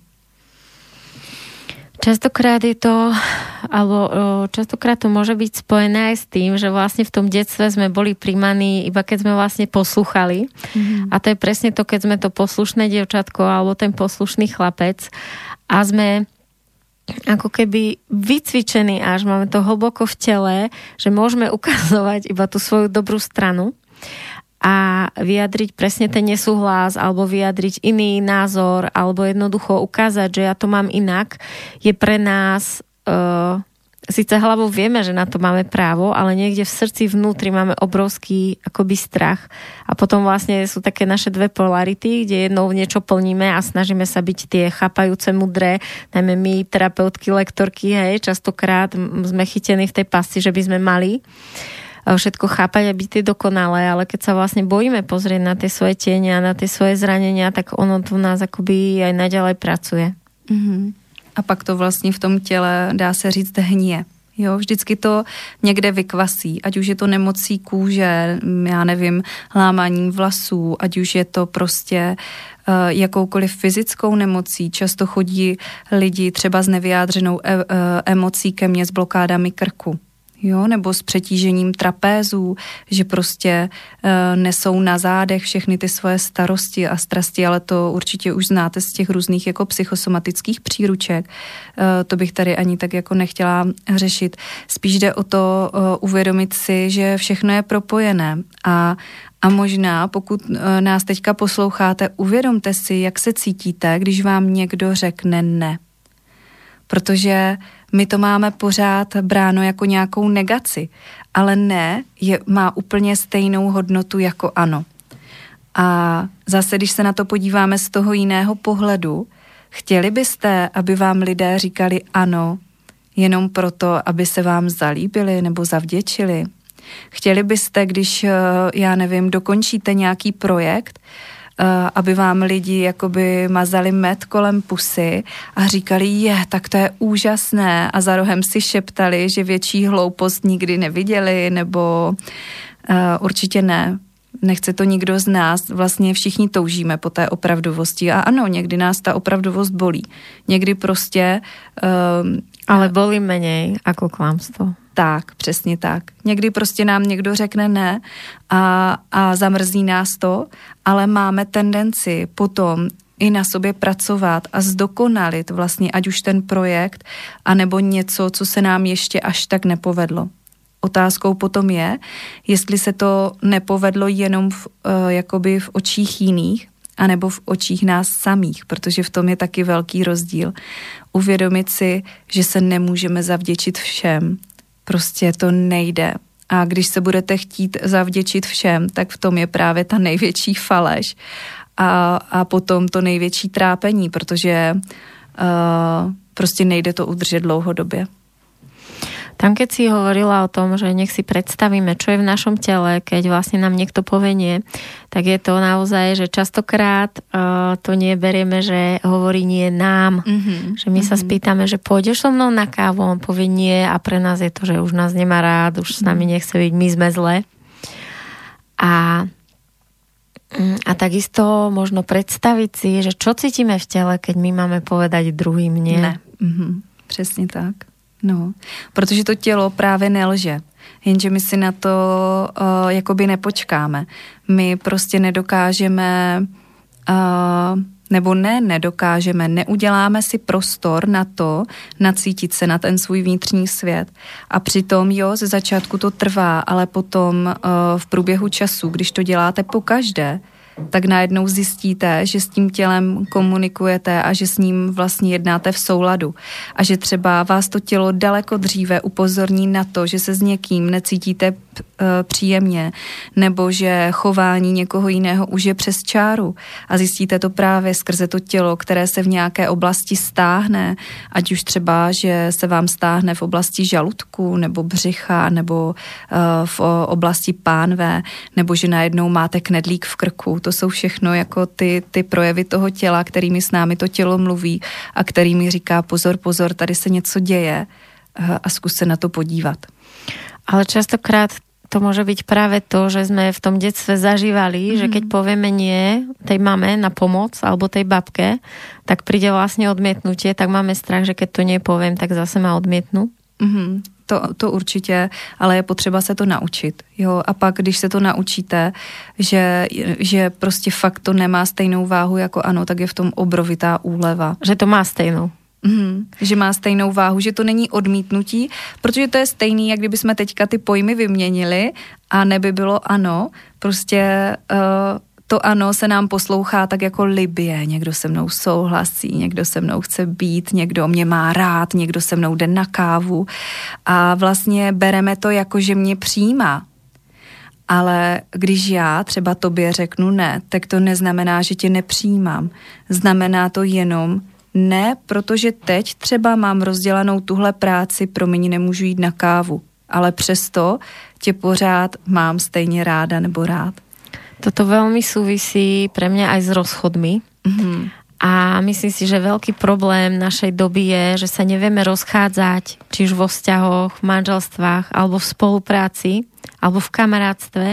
Častokrát je to, alebo častokrát to môže byť spojené aj s tým, že vlastne v tom detstve sme boli príjmaní iba keď sme vlastne poslúchali. Mm-hmm. A to je presne to, keď sme to poslušné dievčatko alebo ten poslušný chlapec a sme ako keby vycvičení až, máme to hlboko v tele, že môžeme [laughs] ukazovať iba tú svoju dobrú stranu a vyjadriť presne ten nesúhlas alebo vyjadriť iný názor alebo jednoducho ukázať, že ja to mám inak, je pre nás uh, síce hlavou vieme, že na to máme právo, ale niekde v srdci vnútri máme obrovský akoby strach. A potom vlastne sú také naše dve polarity, kde jednou niečo plníme a snažíme sa byť tie chápajúce mudré, najmä my, terapeutky, lektorky, hej, častokrát sme chytení v tej pasti, že by sme mali. Všetko chápať a byť ty dokonalé, ale keď sa vlastne bojíme pozrieť na tie svoje tiene a na tie svoje zranenia, tak ono to v nás akoby aj naďalej pracuje.
Mm-hmm. A pak to vlastně v tom těle, dá se říct, hnie. Jo, vždycky to někde vykvasí, ať už je to nemocí kůže, já nevím, lámáním vlasů, ať už je to prostě uh, jakoukoliv fyzickou nemocí. Často chodí lidi třeba s nevyjádřenou e- e- emocí ke mně s blokádami krku jo, nebo s přetížením trapézů, že prostě e, nesou na zádech všechny ty svoje starosti a strasti, ale to určitě už znáte z těch různých jako psychosomatických příruček. E, to bych tady ani tak jako nechtěla řešit. Spíš jde o to e, uvědomit si, že všechno je propojené a a možná, pokud nás teďka posloucháte, uvědomte si, jak se cítíte, když vám někdo řekne ne. Protože my to máme pořád bráno jako nějakou negaci, ale ne, je, má úplně stejnou hodnotu jako ano. A zase, když se na to podíváme z toho jiného pohledu, chtěli byste, aby vám lidé říkali ano, jenom proto, aby se vám zalíbili nebo zavděčili? Chtěli byste, když, eh, já nevím, dokončíte nějaký projekt, aby vám lidi jakoby mazali med kolem pusy a říkali, je, tak to je úžasné a za rohem si šeptali, že větší hloupost nikdy neviděli, nebo uh, určitě ne. Nechce to nikdo z nás, vlastně všichni toužíme po té opravdovosti a ano, někdy nás ta opravdovost bolí. Někdy prostě...
Uh, Ale bolí menej ako klamstvo.
Tak, přesně tak. Někdy prostě nám někdo řekne ne a, a zamrzí nás to, ale máme tendenci potom i na sobě pracovat a zdokonalit vlastně ať už ten projekt, anebo něco, co se nám ještě až tak nepovedlo. otázkou potom je, jestli se to nepovedlo jenom v, uh, jakoby v očích jiných, anebo v očích nás samých, protože v tom je taky velký rozdíl. Uvědomit si, že se nemůžeme zavděčit všem. Prostě to nejde. A když se budete chtít zavděčit všem, tak v tom je právě ta největší faleš a, a potom to největší trápení, protože uh, prostě nejde to udržet dlouhodobě.
Tam, keď si hovorila o tom, že nech si predstavíme, čo je v našom tele, keď vlastne nám niekto povie nie, tak je to naozaj, že častokrát uh, to nie berieme, že hovorí nie nám. Mm-hmm. Že my mm-hmm. sa spýtame, že pôjdeš so mnou na kávu, on povie nie a pre nás je to, že už nás nemá rád, už s nami mhm. nechce byť, my sme zle. A mm, a takisto možno predstaviť si, že čo cítime v tele, keď my máme povedať druhým nie. Ne.
Mm-hmm. Přesně tak. No, protože to tělo právě nelže. Jenže my si na to uh, jakoby nepočkáme. My prostě nedokážeme, uh, nebo ne, nedokážeme, neuděláme si prostor na to, nacítit se na ten svůj vnitřní svět. A přitom, jo, ze začátku to trvá, ale potom uh, v průběhu času, když to děláte po každé, tak najednou zjistíte, že s tím tělem komunikujete a že s ním vlastně jednáte v souladu. A že třeba vás to tělo daleko dříve upozorní na to, že se s někým necítíte Eh, příjemně, nebo že chování někoho jiného už je přes čáru a zjistíte to právě skrze to tělo, které se v nějaké oblasti stáhne, ať už třeba, že se vám stáhne v oblasti žaludku nebo břicha nebo uh, v oblasti pánve, nebo že najednou máte knedlík v krku. To jsou všechno jako ty, ty projevy toho těla, kterými s námi to tělo mluví a kterými říká pozor, pozor, tady se něco děje uh, a zkus se na to podívat.
Ale častokrát to môže byť práve to, že sme v tom detstve zažívali, mm-hmm. že keď povieme nie tej mame na pomoc alebo tej babke, tak príde vlastne odmietnutie, tak máme strach, že keď to nepoviem, tak zase ma odmietnú.
Mm-hmm. To, to určitě, ale je potřeba se to naučit. Jo? A pak, když se to naučíte, že, že prostě fakt to nemá stejnou váhu jako ano, tak je v tom obrovitá úleva.
Že to má stejnou.
Mm, že má stejnou váhu, že to není odmítnutí, protože to je stejný, jak kdyby jsme teďka ty pojmy vyměnili a neby bylo ano, prostě uh, to ano se nám poslouchá tak jako libě, někdo se mnou souhlasí, někdo se mnou chce být, někdo mě má rád, někdo se mnou jde na kávu a vlastně bereme to jako, že mě přijímá, ale když já třeba tobě řeknu ne, tak to neznamená, že tě nepřijímám. Znamená to jenom, ne, protože teď třeba mám rozdělanou tuhle práci, promiň, nemůžu jít na kávu, ale přesto tě pořád mám stejně ráda nebo rád.
Toto veľmi súvisí pre mňa aj s rozchodmi. Mm-hmm. A myslím si, že veľký problém našej doby je, že sa nevieme rozchádzať, či už vo vzťahoch, v manželstvách, alebo v spolupráci, alebo v kamarátstve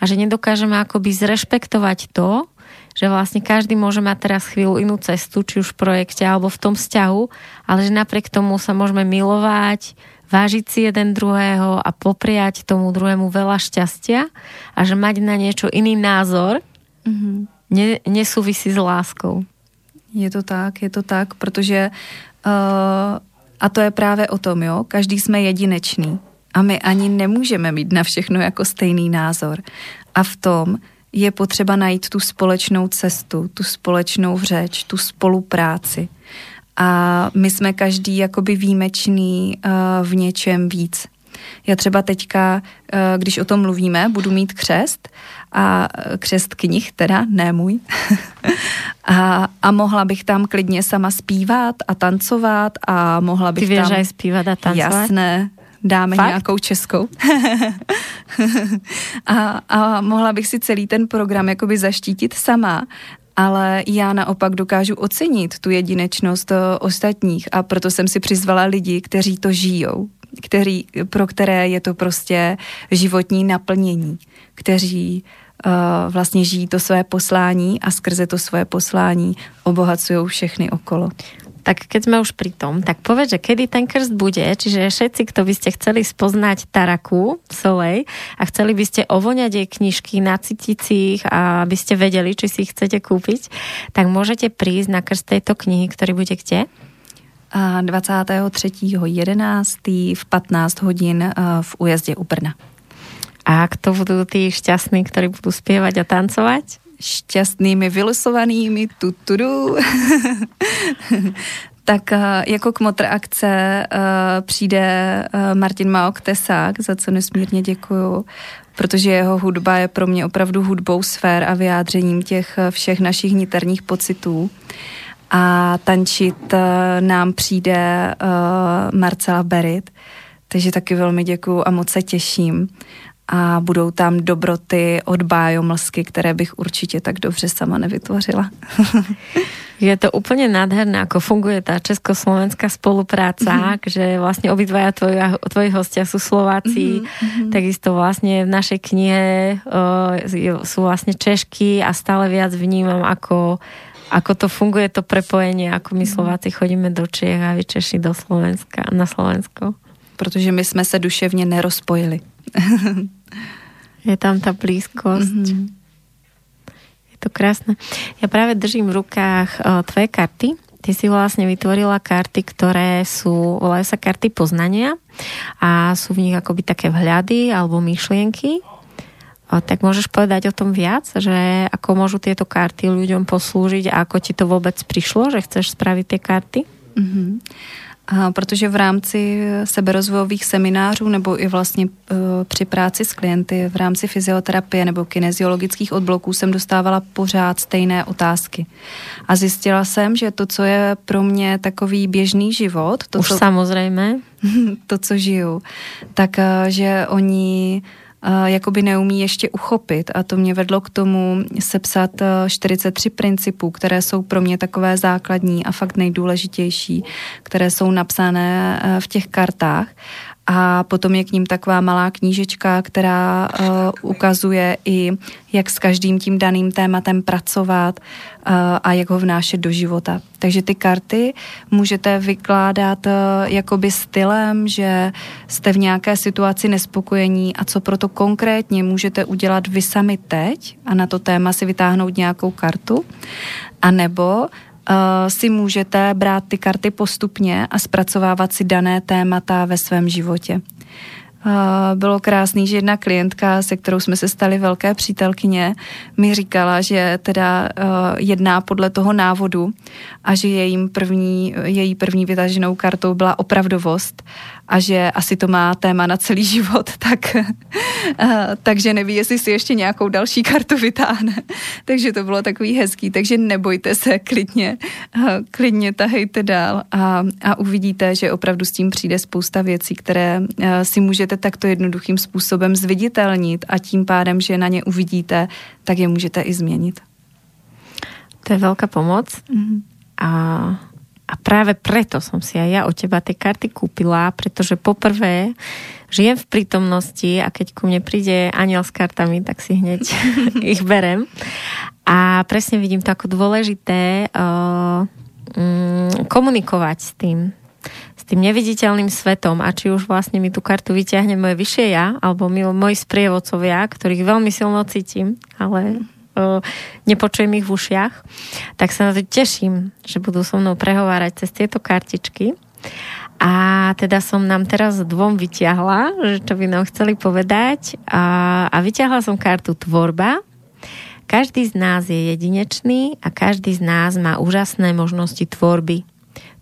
a že nedokážeme akoby zrešpektovať to, že vlastne každý môže mať teraz chvíľu inú cestu, či už v projekte alebo v tom vzťahu, ale že napriek tomu sa môžeme milovať, vážiť si jeden druhého a popriať tomu druhému veľa šťastia a že mať na niečo iný názor mm-hmm. ne, nesúvisí s láskou.
Je to tak, je to tak, protože uh, a to je právě o tom, jo, každý jsme jedinečný a my ani nemůžeme mít na všechno jako stejný názor. A v tom je potřeba najít tu společnou cestu, tu společnou řeč, tu spolupráci. A my jsme každý jakoby výjimečný uh, v něčem víc. Já třeba teďka, uh, když o tom mluvíme, budu mít křest a křest knih, teda ne můj. [laughs] a, a mohla bych tam klidně sama zpívat a tancovat a mohla bych
Ty
tam...
Ty zpívat a tancovat?
Jasné, dáme Fakt? nějakou českou. [laughs] a, a mohla bych si celý ten program jakoby zaštítit sama, ale já naopak dokážu ocenit tu jedinečnost eh, ostatních a proto jsem si přizvala lidi, kteří to žijou, kteří, pro které je to prostě životní naplnění, kteří uh, vlastně žijí to své poslání a skrze to své poslání obohacují všechny okolo.
Tak keď sme už pri tom, tak povedz, že kedy ten krst bude, čiže všetci, kto by ste chceli spoznať Taraku Solej a chceli by ste ovoňať jej knižky, nacítiť si ich a by ste vedeli, či si ich chcete kúpiť, tak môžete prísť na krst tejto knihy, ktorý bude kde?
23.11. v 15 hodin eh, v újezdě u Brna.
A kto budú tí šťastní, ktorí budú spievať a tancovať?
Šťastnými, vylosovanými, tutudu. [laughs] tak eh, jako kmotr akce eh, přijde Martin Maok Tesák, za co nesmírně děkuju, protože jeho hudba je pro mě opravdu hudbou sfér a vyjádřením těch všech našich niterních pocitů a tančit eh, nám přijde Marcela Berit, takže taky velmi děkuju a moc se těším. A budou tam dobroty od bájomlsky, které bych určitě tak dobře sama nevytvořila. [laughs]
Je to úplně nádherné, ako funguje tá československá spolupráca, mm-hmm. že vlastne obidvaja tvoji, tvoji hostia sú Slováci, mm-hmm. takisto vlastne v našej knihe uh, sú vlastne Češky a stále viac vnímam, ako ako to funguje to prepojenie, ako my Slováci chodíme do Čiech a vy Češi do Slovenska, na Slovensko.
Protože my jsme se duševně nerozpojili. [laughs]
je tam ta blízkost. Mm-hmm. Je to krásne. Ja práve držím v rukách uh, tvoje karty. Ty si vlastne vytvorila karty, ktoré sú, volajú sa karty poznania a sú v nich akoby také vhľady alebo myšlienky tak môžeš povedať o tom viac, že ako môžu tieto karty ľuďom poslúžiť a ako ti to vôbec prišlo, že chceš spraviť tie karty? Mm-hmm.
A protože v rámci seberozvojových seminářů nebo i vlastně uh, při práci s klienty v rámci fyzioterapie nebo kineziologických odbloků jsem dostávala pořád stejné otázky. A zjistila jsem, že to, co je pro mě takový běžný život, to,
Už co, samozřejmě. [laughs]
to, co žiju, tak uh, že oni jakoby neumí ještě uchopit. A to mě vedlo k tomu sepsat 43 principů, které jsou pro mě takové základní a fakt nejdůležitější, které jsou napsané v těch kartách a potom je k ním taková malá knížečka, která uh, ukazuje i, jak s každým tím daným tématem pracovat uh, a jak ho vnášet do života. Takže ty karty můžete vykládat uh, jakoby stylem, že jste v nějaké situaci nespokojení a co proto konkrétně můžete udělat vy sami teď a na to téma si vytáhnout nějakou kartu. A nebo si můžete brát ty karty postupně a zpracovávat si dané témata ve svém životě. Uh, bylo krásný, že jedna klientka, se kterou jsme se stali velké přítelkyně, mi říkala, že teda uh, jedná podle toho návodu a že jejím první, její první vytaženou kartou byla opravdovost a že asi to má téma na celý život, [laughs] tak, takže neví, jestli si ještě nějakou další kartu vytáhne. [laughs] takže to bylo takový hezký, takže nebojte se, klidně, klidně tahejte dál a, a uvidíte, že opravdu s tím přijde spousta věcí, které si můžete takto jednoduchým způsobem zviditelnit a tím pádem, že na ně uvidíte, tak je můžete i změnit.
To je velká pomoc. Mm-hmm. A a práve preto som si aj ja od teba tie karty kúpila, pretože poprvé žijem v prítomnosti a keď ku mne príde aniel s kartami, tak si hneď [laughs] ich berem. A presne vidím to ako dôležité uh, um, komunikovať s tým, s tým neviditeľným svetom a či už vlastne mi tú kartu vyťahne moje vyššie ja, alebo moji sprievodcovia, ktorých veľmi silno cítim, ale nepočujem ich v ušiach, tak sa na to teším, že budú so mnou prehovárať cez tieto kartičky. A teda som nám teraz dvom vyťahla, že čo by nám chceli povedať. A, a vyťahla som kartu Tvorba. Každý z nás je jedinečný a každý z nás má úžasné možnosti tvorby.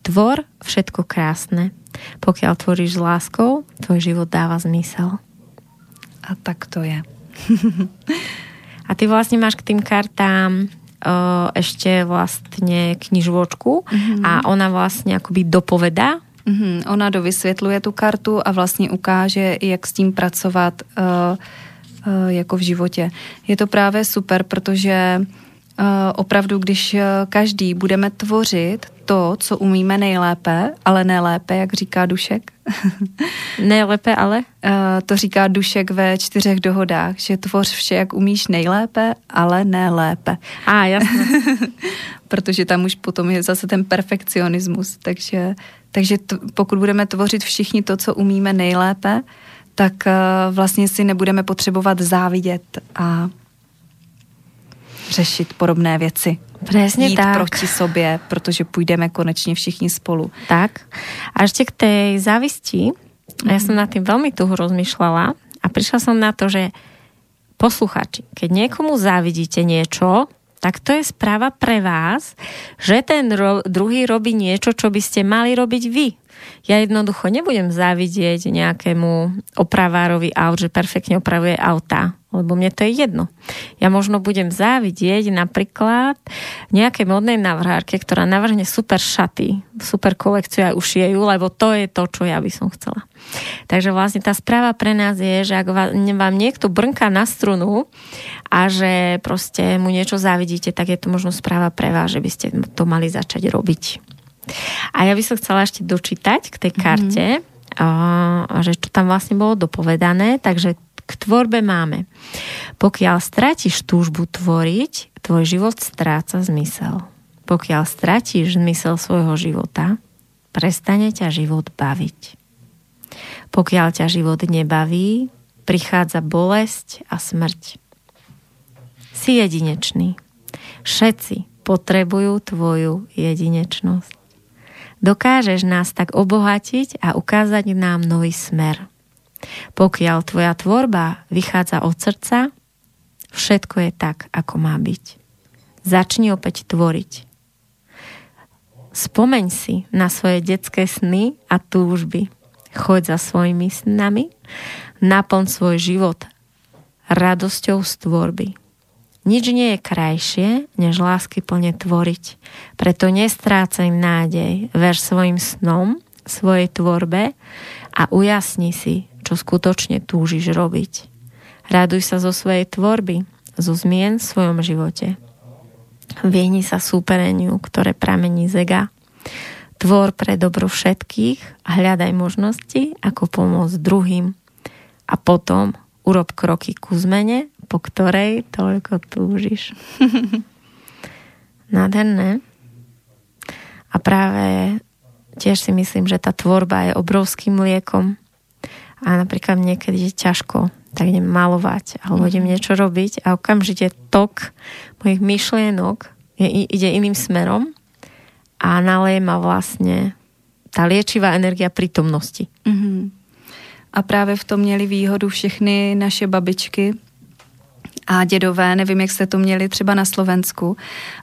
Tvor všetko krásne. Pokiaľ tvoríš s láskou, tvoj život dáva zmysel.
A tak to je. [laughs]
A ty vlastne máš k tým kartám uh, ešte vlastne knižočku mm-hmm. a ona vlastne akoby dopovedá
Mm-hmm. Ona dovysvětluje tu kartu a vlastně ukáže, jak s tím pracovat uh, uh, jako v životě. Je to právě super, protože opravdu, když eh, každý budeme tvořit to, co umíme nejlépe, ale nelépe, jak říká Dušek. [laughs]
nejlépe ale?
Eh, to říká Dušek ve čtyřech dohodách, že tvoř vše, jak umíš nejlépe, ale nelépe.
A, jasně. [laughs]
Protože tam už potom je zase ten perfekcionismus. Takže, takže t- pokud budeme tvořit všichni to, co umíme nejlépe, tak vlastně si nebudeme potřebovat závidět a řešit podobné věci.
Presne
Jít
tak.
proti sobě, protože půjdeme konečně všichni spolu.
Tak. A ešte k tej závisti, ja som nad tým veľmi tu rozmýšľala a prišla som na to, že posluchači, keď niekomu závidíte niečo, tak to je správa pre vás, že ten ro- druhý robí niečo, čo by ste mali robiť vy. Ja jednoducho nebudem závidieť nejakému opravárovi aut, že perfektne opravuje auta, lebo mne to je jedno. Ja možno budem závidieť napríklad nejakej modnej navrhárke, ktorá navrhne super šaty, super kolekciu aj ušije ju, lebo to je to, čo ja by som chcela. Takže vlastne tá správa pre nás je, že ak vám niekto brnká na strunu a že proste mu niečo závidíte, tak je to možno správa pre vás, že by ste to mali začať robiť. A ja by som chcela ešte dočítať k tej karte, mm-hmm. a, že čo tam vlastne bolo dopovedané, takže k tvorbe máme. Pokiaľ stratíš túžbu tvoriť, tvoj život stráca zmysel. Pokiaľ stratíš zmysel svojho života, prestane ťa život baviť. Pokiaľ ťa život nebaví, prichádza bolesť a smrť. Si jedinečný. Všetci potrebujú tvoju jedinečnosť. Dokážeš nás tak obohatiť a ukázať nám nový smer. Pokiaľ tvoja tvorba vychádza od srdca, všetko je tak, ako má byť. Začni opäť tvoriť. Spomeň si na svoje detské sny a túžby. Choď za svojimi snami, naplň svoj život radosťou z tvorby. Nič nie je krajšie, než lásky plne tvoriť. Preto nestrácaj nádej, ver svojim snom, svojej tvorbe a ujasni si, čo skutočne túžiš robiť. Raduj sa zo svojej tvorby, zo zmien v svojom živote. Vieni sa súpereniu, ktoré pramení z ega. Tvor pre dobro všetkých a hľadaj možnosti, ako pomôcť druhým. A potom urob kroky ku zmene, po ktorej toľko túžiš. [laughs] Nádherné. A práve tiež si myslím, že tá tvorba je obrovským liekom. A napríklad niekedy je ťažko, tak idem malovať alebo idem niečo robiť a okamžite tok mojich myšlienok je, ide iným smerom a naleje ma vlastne tá liečivá energia prítomnosti.
Mm-hmm. A právě v tom měli výhodu všechny naše babičky, a dědové, nevím, jak jste to měli třeba na Slovensku,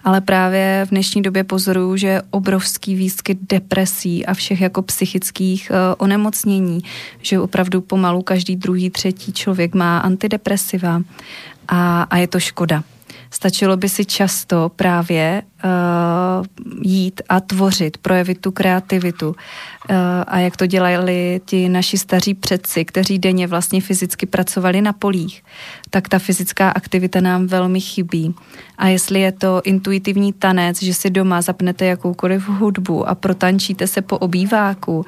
ale právě v dnešní době pozoruju, že obrovský výskyt depresí a všech jako psychických uh, onemocnění, že opravdu pomalu každý druhý, třetí člověk má antidepresiva a, a je to škoda. Stačilo by si často právě uh, jít a tvořit, projevit tu kreativitu. Uh, a jak to dělali ti naši staří předci, kteří denně vlastně fyzicky pracovali na polích, tak ta fyzická aktivita nám velmi chybí. A jestli je to intuitivní tanec, že si doma zapnete jakoukoliv hudbu a protančíte se po obýváku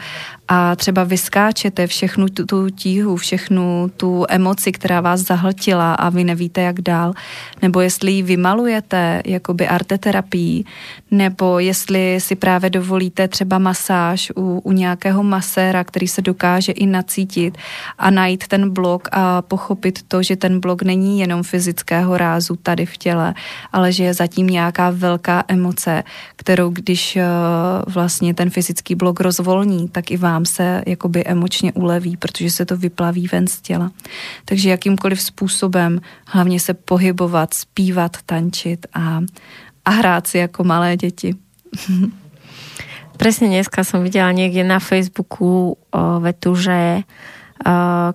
a třeba vyskáčete všechnu tu, tu tíhu, všechnu tu emoci, která vás zahltila a vy nevíte, jak dál, nebo jestli ji vymalujete, jakoby arteterapií, nebo jestli si právě dovolíte třeba masáž u, u nějakého maséra, který se dokáže i nacítit a najít ten blok a pochopit to, že ten blok není jenom fyzického rázu tady v těle, ale že je zatím nějaká velká emoce, kterou když uh, vlastně ten fyzický blok rozvolní, tak i vám se jakoby emočně uleví, protože se to vyplaví ven z těla. Takže jakýmkoliv způsobem hlavně se pohybovat, zpívat, tančit a, a hrát si jako malé děti. [laughs]
Presne dneska som videla niekde na Facebooku o, vetu, že o,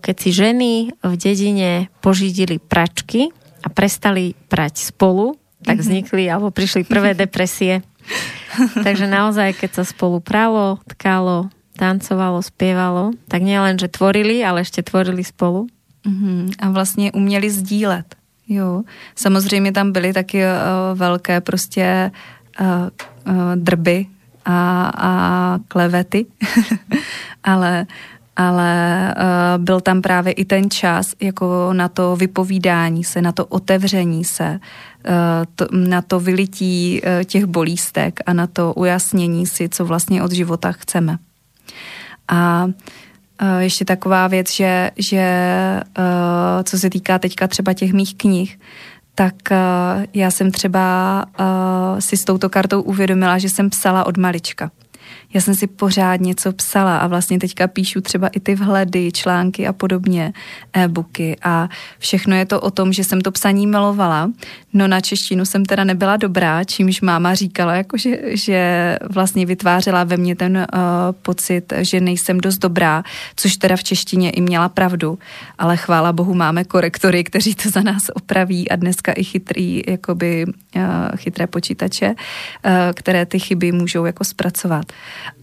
keď si ženy v dedine požídili pračky a prestali prať spolu, tak mhm. vznikli alebo prišli prvé [laughs] depresie. Takže naozaj, keď sa spolu pralo, tkalo, tancovalo, spievalo, tak nielen, že tvorili, ale ešte tvorili spolu.
Mm-hmm. A vlastně uměli sdílet. Jo, samozřejmě tam byly taky uh, velké prostě uh, uh, drby a, a klevety, [laughs] ale, ale uh, byl tam právě i ten čas jako na to vypovídání se, na to otevření se, uh, to, na to vylití uh, těch bolístek a na to ujasnění si, co vlastně od života chceme. A uh, ještě taková věc, že, že co se týká teďka třeba těch mých knih, tak uh, já jsem třeba uh, si s touto kartou uvědomila, že jsem psala od malička já jsem si pořád něco psala a vlastně teďka píšu třeba i ty vhledy, články a podobně, e-booky. A všechno je to o tom, že jsem to psaní milovala, no na češtinu jsem teda nebyla dobrá, čímž máma říkala, jako že, že vlastně vytvářela ve mně ten uh, pocit, že nejsem dost dobrá, což teda v češtině i měla pravdu, ale chvála bohu máme korektory, kteří to za nás opraví a dneska i chytrý, jakoby uh, chytré počítače, uh, které ty chyby můžou jako zpracovat.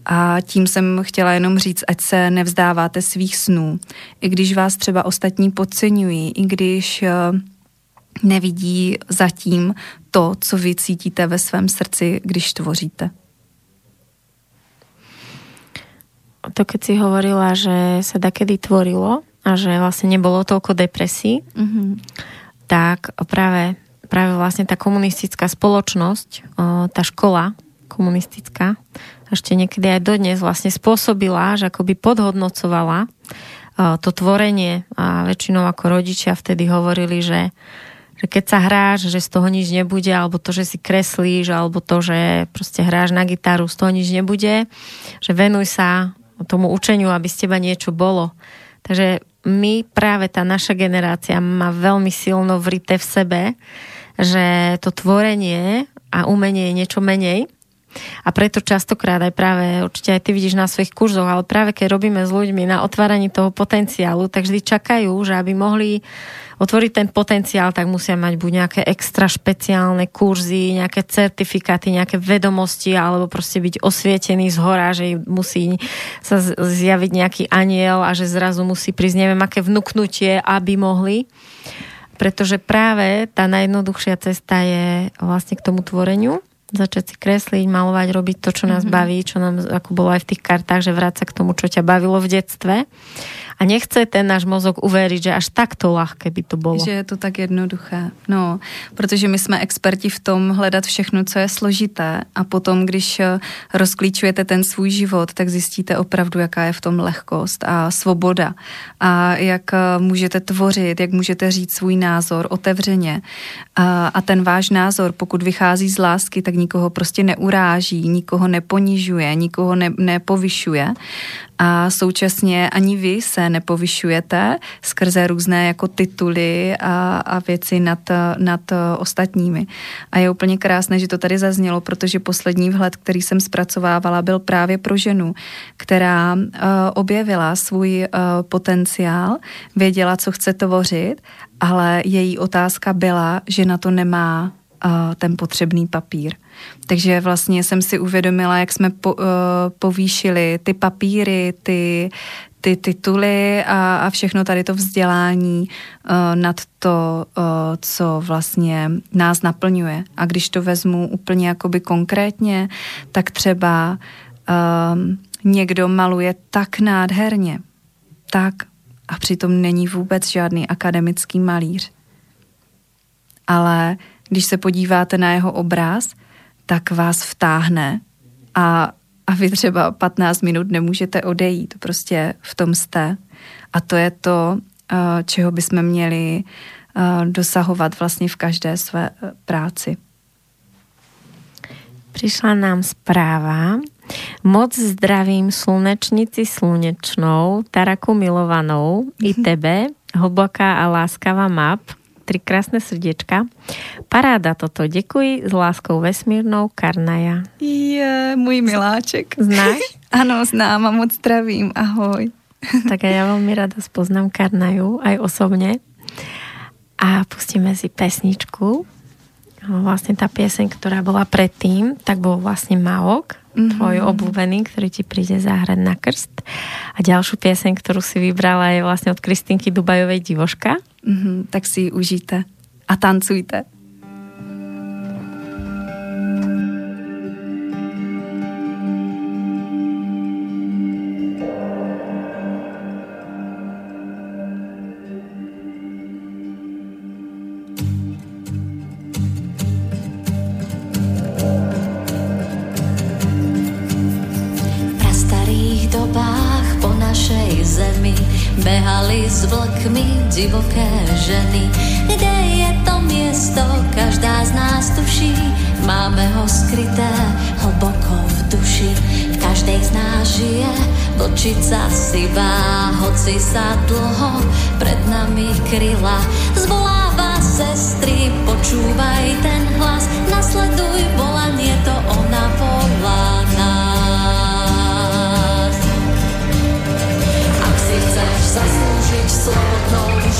A tím jsem chtěla jenom říct, ať se nevzdáváte svých snů. I když vás třeba ostatní podceňují, i když eh, nevidí zatím to, co vy cítíte ve svém srdci, když tvoříte.
To keď si hovorila, že sa kedy tvorilo a že vlastne nebolo toľko depresí, mm-hmm. tak práve, práve vlastne tá komunistická spoločnosť, tá škola komunistická, ešte niekedy aj dodnes vlastne spôsobila, že akoby podhodnocovala uh, to tvorenie a väčšinou ako rodičia vtedy hovorili, že, že keď sa hráš, že z toho nič nebude, alebo to, že si kreslíš, alebo to, že proste hráš na gitaru, z toho nič nebude, že venuj sa tomu učeniu, aby z teba niečo bolo. Takže my, práve tá naša generácia má veľmi silno vrité v sebe, že to tvorenie a umenie je niečo menej a preto častokrát aj práve, určite aj ty vidíš na svojich kurzoch, ale práve keď robíme s ľuďmi na otváraní toho potenciálu, tak vždy čakajú, že aby mohli otvoriť ten potenciál, tak musia mať buď nejaké extra špeciálne kurzy, nejaké certifikáty, nejaké vedomosti, alebo proste byť osvietený z hora, že musí sa zjaviť nejaký aniel a že zrazu musí prísť neviem aké vnúknutie, aby mohli. Pretože práve tá najjednoduchšia cesta je vlastne k tomu tvoreniu začať si kresliť, malovať, robiť to, čo nás mm-hmm. baví, čo nám ako bolo aj v tých kartách, že vráť sa k tomu, čo ťa bavilo v detstve. A nechce ten náš mozog uveriť, že až takto ľahké by to bylo.
Že je to tak jednoduché. No, protože my jsme experti v tom hledat všechno, co je složité a potom, když eh, rozklíčujete ten svůj život, tak zjistíte opravdu, jaká je v tom lehkost a svoboda a jak eh, můžete tvořit, jak můžete říct svůj názor otevřeně. A, a ten váš názor, pokud vychází z lásky, tak nikoho prostě neuráží, nikoho neponižuje, nikoho ne, nepovyšuje a současně ani vy se nepovyšujete skrze různé jako tituly a, a věci nad, nad ostatními. A je úplně krásné, že to tady zaznělo, protože poslední vhled, který jsem zpracovávala, byl právě pro ženu, která uh, objevila svůj uh, potenciál, věděla, co chce tvořit, ale její otázka byla, že na to nemá ten potřebný papír. Takže vlastně jsem si uvědomila, jak jsme po, uh, povýšili ty papíry, ty, ty tituly a, a všechno tady to vzdělání uh, nad to, uh, co vlastně nás naplňuje. A když to vezmu úplně jakoby konkrétně, tak třeba uh, někdo maluje tak nádherně, tak a přitom není vůbec žádný akademický malíř. Ale když se podíváte na jeho obraz, tak vás vtáhne a, a vy třeba 15 minut nemůžete odejít, prostě v tom jste. A to je to, eh, čeho bychom měli eh, dosahovat vlastně v každé své eh, práci.
Přišla nám zpráva. Moc zdravím slunečnici slunečnou, Taraku milovanou, i [laughs] tebe, hlboká a láskavá map, tri krásne srdiečka. Paráda toto. Děkuji s láskou vesmírnou Karnaja.
Je, můj miláček.
Znáš? [laughs]
ano, znám a moc zdravím. Ahoj. [laughs]
tak a já velmi rada spoznám Karnaju, aj osobně. A pustíme si pesničku. Vlastně ta pieseň, která byla předtím, tak byl vlastně Maok mm-hmm. tvoj obľúbený, ktorý ti príde zahrať na krst. A ďalšiu pieseň, ktorú si vybrala, je vlastne od Kristinky Dubajovej Divoška.
Mm-hmm, tak si ji užijte a tancujte.
Divoké ženy. Kde je to miesto každá z nás tuší, máme ho skryté hlboko v duši. V každej z nás žije vlčica sivá, hoci sa dlho pred nami kryla. Zvoláva sestry, počúvaj ten hlas, nasleduj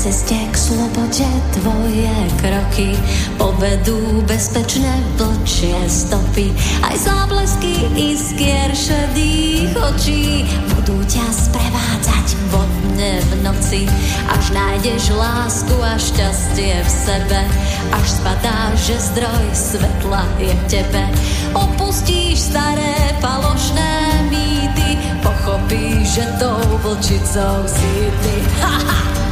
Na ceste k slobode tvoje kroky povedú bezpečné vlčie stopy. Aj záblesky iskier šedých očí budú ťa sprevádzať vodne v noci, až nájdeš lásku a šťastie v sebe, až spadá, že zdroj svetla je v tebe. Opustíš staré falošné mýty, pochopíš, že tou vlčicou si ty. Ha, ha!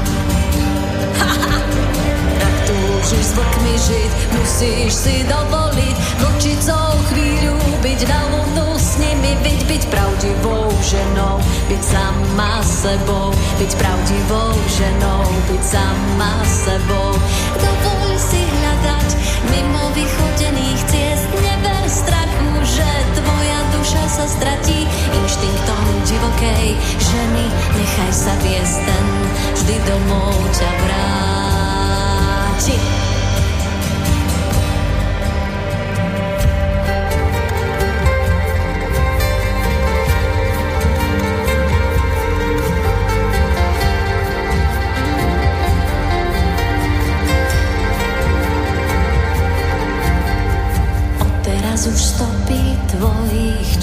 Ak túžiš s vlkmi žiť, musíš si dovoliť vlčicou chvíľu byť na lunu s nimi, byť, byť pravdivou ženou, byť sama sebou, byť pravdivou ženou, byť sama sebou. Dovol si hľadať mimo vychodených ciest, never strachu, že duša sa stratí inštinktom divokej ženy. Nechaj sa viesť, ten vždy domov ťa vráti.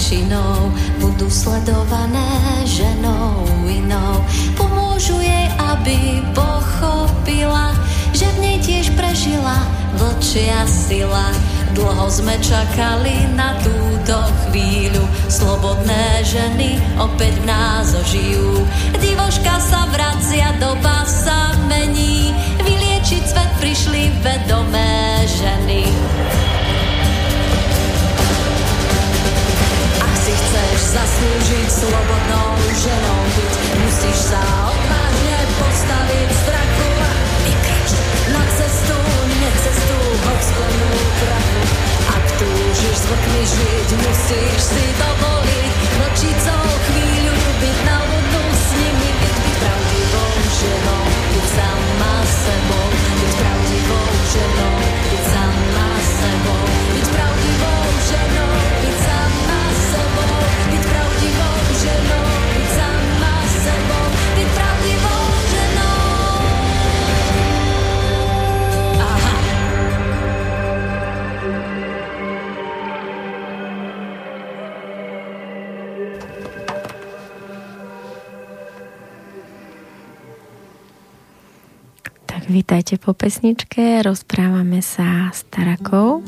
Tvojich činov budú sledované ženou inou. Pomôžu jej, aby pochopila, že v nej tiež prežila vlčia sila. Dlho sme čakali na túto chvíľu, slobodné ženy opäť v nás ožijú. Divoška sa vracia, doba sa mení, vyliečiť svet prišli vedomé ženy. Zaslúžiť slobodnou ženou byť, musíš sa odvážne postaviť strachu a vykračiť na cestu, necestu, hoď splnú prachu. Ak túžiš vlkmi žiť, musíš si dovoliť vlčicou chvíľu byť na lunu s nimi,
vítajte po pesničke, rozprávame sa s Tarakou.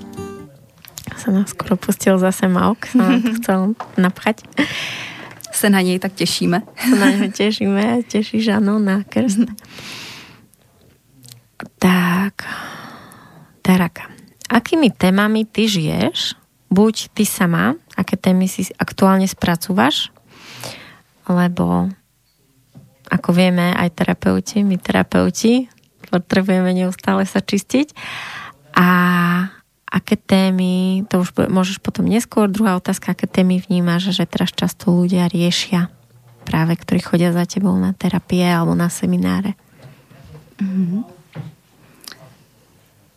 Sa nám skoro pustil zase Mauk, sa nám to [laughs] chcel napchať.
Se na něj tak těšíme.
Na ňo tešíme, tešíš áno na krst. Tak, Taraka, akými témami ty žiješ? Buď ty sama, aké témy si aktuálne spracúvaš, lebo ako vieme, aj terapeuti, my terapeuti, potrebujeme neustále sa čistiť. A aké témy, to už môžeš potom neskôr, druhá otázka, aké témy vnímaš, že teraz často ľudia riešia práve, ktorí chodia za tebou na terapie alebo na semináre.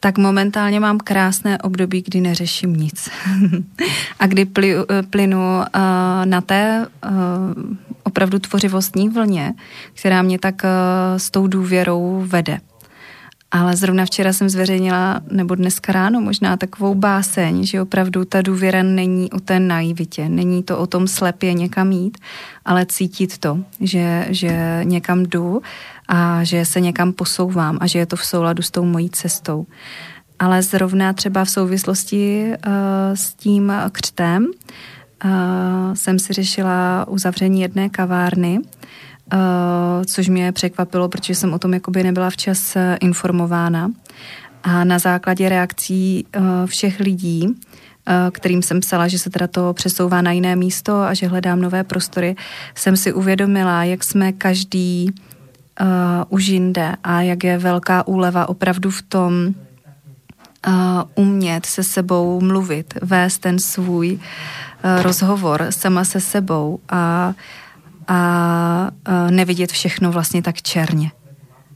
Tak momentálně mám krásné období, kdy neřeším nic. [laughs] a kdy pli, plynu uh, na té uh, opravdu tvořivostní vlně, která mě tak uh, s tou důvěrou vede. Ale zrovna včera jsem zveřejnila, nebo dneska ráno možná takovou báseň, že opravdu ta důvěra není o té naivitě, není to o tom slepě někam jít, ale cítit to, že, že někam jdu a že se někam posouvám a že je to v souladu s tou mojí cestou. Ale zrovna třeba v souvislosti uh, s tím křtem uh, jsem si řešila uzavření jedné kavárny, což mě překvapilo, protože jsem o tom jakoby nebyla včas uh, informována. A na základě reakcí uh, všech lidí, kterým jsem psala, že se teda to přesouvá na jiné místo a že hledám nové prostory, jsem si uvědomila, jak jsme každý uh, už jinde a jak je velká úleva opravdu v tom uh, umět se sebou mluvit, vést ten svůj uh, rozhovor sama se sebou a uh, a nevidět všechno vlastně tak černě.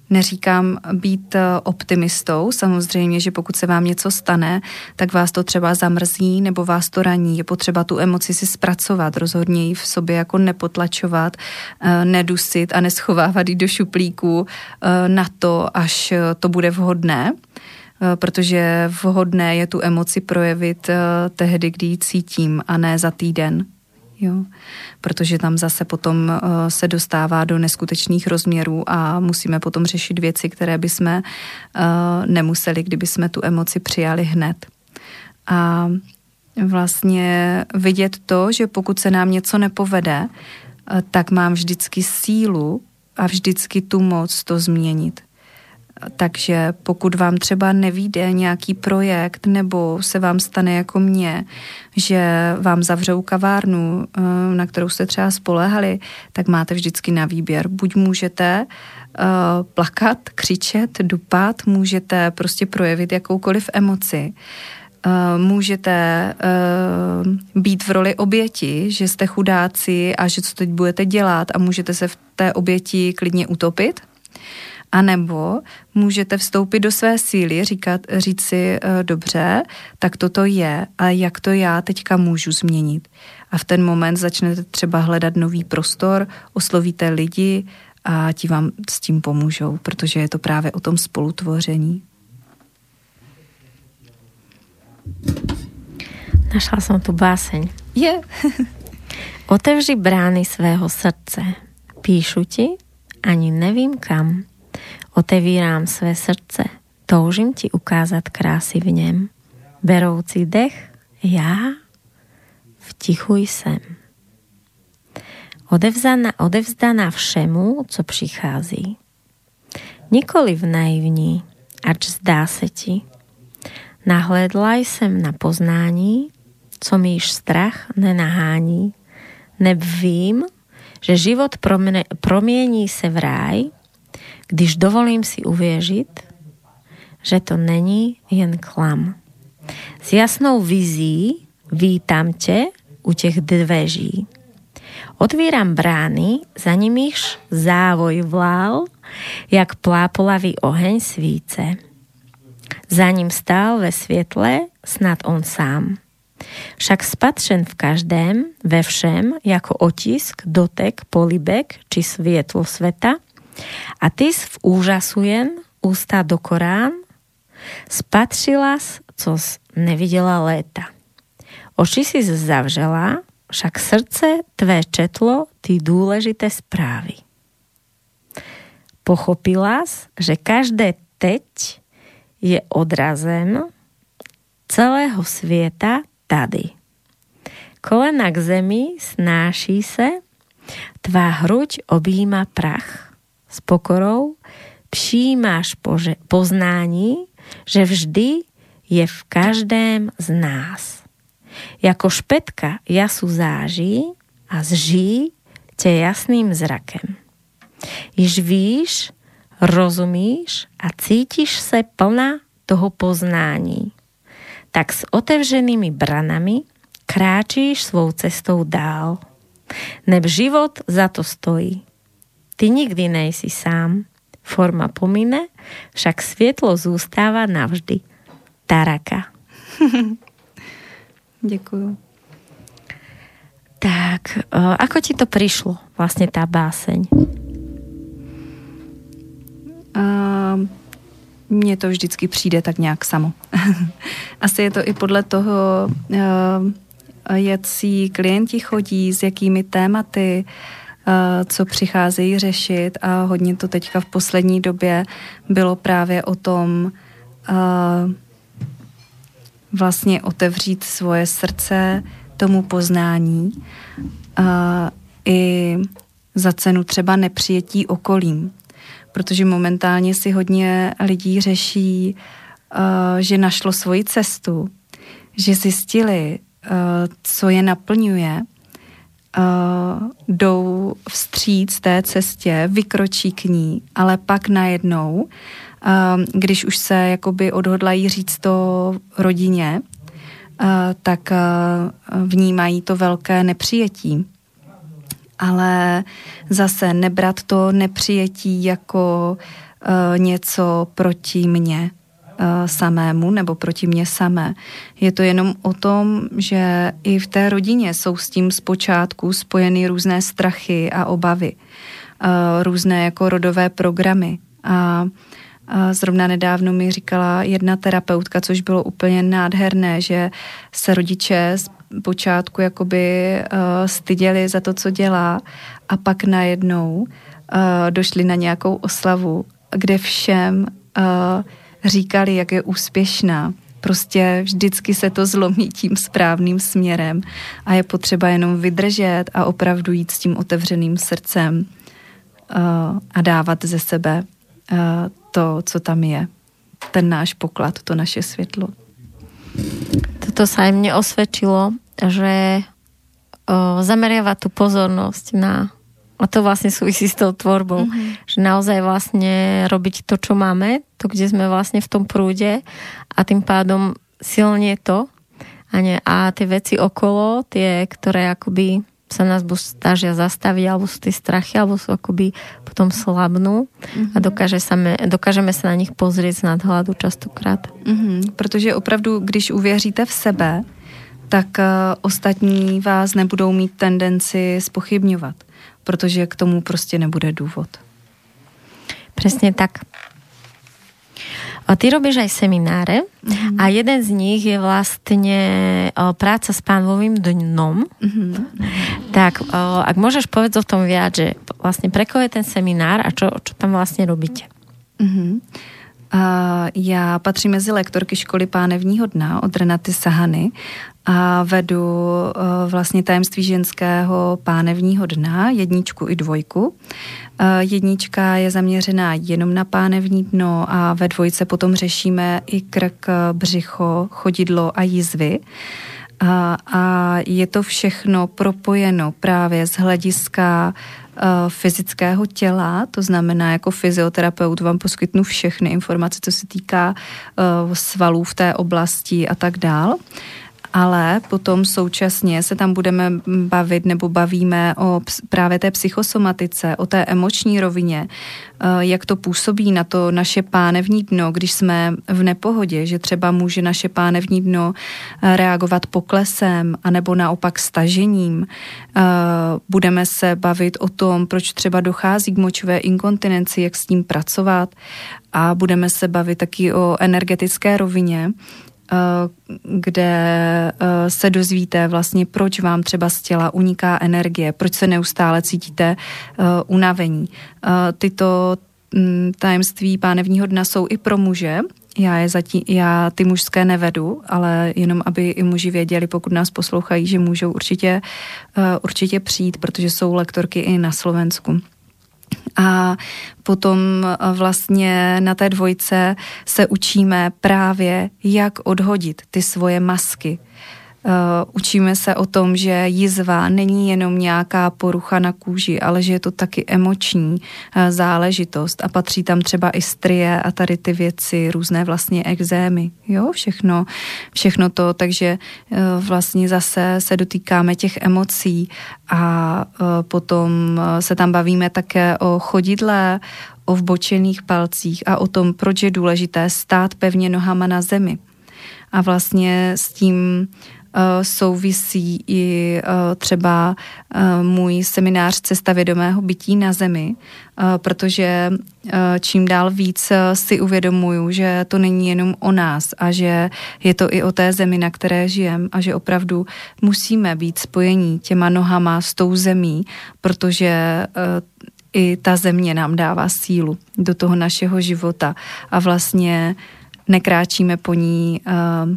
Neříkám být e, optimistou, samozřejmě, že pokud se vám něco stane, tak vás to třeba zamrzí nebo vás to raní. Je potřeba tu emoci si zpracovat, rozhodně ji v sobě jako nepotlačovat, e, nedusit a neschovávat ji do šuplíku e, na to, až to bude vhodné protože vhodné je tu emoci projevit tehdy, kdy ji cítím a ne za týden, Jo. Protože tam zase potom uh, se dostává do neskutečných rozměrů a musíme potom řešit věci, které bychom uh, nemuseli, kdyby jsme tu emoci přijali hned. A vlastně vidět to, že pokud se nám něco nepovede, uh, tak mám vždycky sílu a vždycky tu moc to změnit. Takže pokud vám třeba nevíde nějaký projekt nebo se vám stane jako mně, že vám zavřou kavárnu, eh, na kterou jste třeba spolehali, tak máte vždycky na výběr. Buď můžete eh, plakat, křičet, dupat, můžete prostě projevit jakoukoliv emoci, eh, můžete být v roli oběti, že jste chudáci a že co teď budete dělat a můžete se v té oběti klidně utopit, a nebo můžete vstoupit do své síly, říkat, říct si, e, dobře, tak toto je, a jak to já teďka můžu změnit. A v ten moment začnete třeba hledat nový prostor, oslovíte lidi a ti vám s tím pomůžou, protože je to právě o tom spolutvoření.
Našla jsem tu báseň.
Je. [laughs]
Otevři brány svého srdce. Píšu ti, ani nevím kam. Otevírám své srdce, toužím ti ukázat krásy v něm. Beroucí dech, já v tichu jsem. Odevzdaná, odevzdaná všemu, co přichází. Nikoli v naivní, ač zdá se ti. Nahledla jsem na poznání, co mi již strach nenahání. Neb vím, že život promění se v ráj, když dovolím si uvěřit, že to není jen klam. S jasnou vizí vítám tě u těch dveří. Otvírám brány, za nimiž závoj vlál, jak plápolavý oheň svíce. Za ním stál ve světle snad on sám. Však spatřen v každém, ve všem, jako otisk, dotek, polibek či světlo sveta, a ty v úžasu jen ústa do Korán, spatřila, co neviděla léta. Oči si zavřela, však srdce tvé četlo ty důležité zprávy. Pochopila, že každé teď je odrazem celého světa tady. Kolena k zemi snáší se, tvá hruď objíma prach s pokorou přijímáš poznání, že vždy je v každém z nás. Jako špetka jasu záží a zží tě jasným zrakem. Již víš, rozumíš a cítíš se plná toho poznání. Tak s otevřenými branami kráčíš svou cestou dál. Neb život za to stojí. Ty nikdy nejsi sám. Forma pomine, však světlo zůstává navždy. Taraka. [laughs]
Děkuju.
Tak, ako ti to přišlo, vlastně ta báseň?
Uh, mně to vždycky přijde tak nějak samo. [laughs] Asi je to i podle toho, uh, jaký klienti chodí, s jakými tématy, uh, co přicházejí řešit a hodně to teďka v poslední době bylo právě o tom vlastně otevřít svoje srdce tomu poznání i za cenu třeba nepřijetí okolím. Protože momentálně si hodně lidí řeší, že našlo svoji cestu, že zjistili, co je naplňuje, uh, jdou vstříc té cestě, vykročí k ní, ale pak najednou, uh, když už se jakoby odhodlají říct to rodině, uh, tak uh, vnímají to velké nepřijetí. Ale zase nebrat to nepřijetí jako uh, něco proti mně samému nebo proti mně samé. Je to jenom o tom, že i v té rodině jsou s tím zpočátku spojeny různé strachy a obavy, uh, různé jako rodové programy. A zrovna nedávno mi říkala jedna terapeutka, což bylo úplně nádherné, že se rodiče počátku jakoby uh, styděli za to, co dělá a pak najednou došli na nějakou oslavu, kde všem říkali, jak je úspěšná. Prostě vždycky se to zlomí tím správným směrem a je potřeba jenom vydržet a opravdu jít s tím otevřeným srdcem uh, a dávat ze sebe uh, to, co tam je. Ten náš poklad, to naše světlo.
Toto sa aj mne osvedčilo, že o, zameriava tú pozornosť na a to vlastne súvisí s tou tvorbou, mm-hmm. že naozaj vlastne robiť to, čo máme, to, kde sme vlastne v tom prúde a tým pádom silne to a, nie, a tie veci okolo, tie, ktoré akoby sa nás buď snažia zastaviť, alebo sú tie strachy, alebo sú akoby potom slabnú mm-hmm. a mhm. dokáže sa me, dokážeme sa na nich pozrieť z nadhľadu častokrát.
Mm-hmm. Protože opravdu, když uvěříte v sebe, tak uh, ostatní vás nebudou mít tendenci spochybňovat, protože k tomu prostě nebude důvod.
Přesně tak. A ty robíš aj semináre mm-hmm. a jeden z nich je vlastne práca s pánovým dňom. Mm-hmm. Tak, ak môžeš povedať o tom viac, že vlastne pre koho je ten seminár a čo, čo tam vlastne robíte?
Mm-hmm. Uh, já patřím mezi lektorky školy pánevního dna od Renaty Sahany a vedu uh, vlastně tajemství ženského pánevního dna, jedničku i dvojku. Uh, jednička je zaměřená jenom na pánevní dno a ve dvojce potom řešíme i krk, břicho, chodidlo a jízvy. A, a je to všechno propojeno právě z hlediska fyzického těla, to znamená jako fyzioterapeut vám poskytnu všechny informace, co se týká svalů v té oblasti a tak dál ale potom současně se tam budeme bavit nebo bavíme o právě té psychosomatice, o té emoční rovině, eh, jak to působí na to naše pánevní dno, když jsme v nepohodě, že třeba může naše pánevní dno eh, reagovat poklesem anebo naopak stažením. Eh, budeme se bavit o tom, proč třeba dochází k močové inkontinenci, jak s tím pracovat a budeme se bavit taky o energetické rovině, kde eh, se dozvíte vlastně, proč vám třeba z těla uniká energie, proč se neustále cítíte eh, unavení. Tyto mm, tajemství pánevního dna jsou i pro muže, já, je zatím, já ty mužské nevedu, ale jenom aby i muži věděli, pokud nás poslouchají, že můžou určitě, určitě přijít, protože jsou lektorky i na Slovensku. A potom eh, vlastně na té dvojce se učíme právě, jak odhodit ty svoje masky, Uh, učíme se o tom, že jizva není jenom nějaká porucha na kůži, ale že je to taky emoční uh, záležitost. A patří tam třeba i strie a tady ty věci, různé vlastně exémy, jo, všechno, všechno to, takže uh, vlastně zase se dotýkáme těch emocí a potom se tam bavíme také o chodidle, o vbočených palcích a o tom, proč je důležité stát pevně nohama na zemi. A vlastně s tím souvisí i třeba můj seminář Cesta vědomého bytí na zemi, protože čím dál víc si uvědomuju, že to není jenom o nás a že je to i o té zemi, na které žijem a že opravdu musíme být spojení těma nohama s tou zemí, protože i ta země nám dává sílu do toho našeho života a vlastně nekráčíme po ní uh,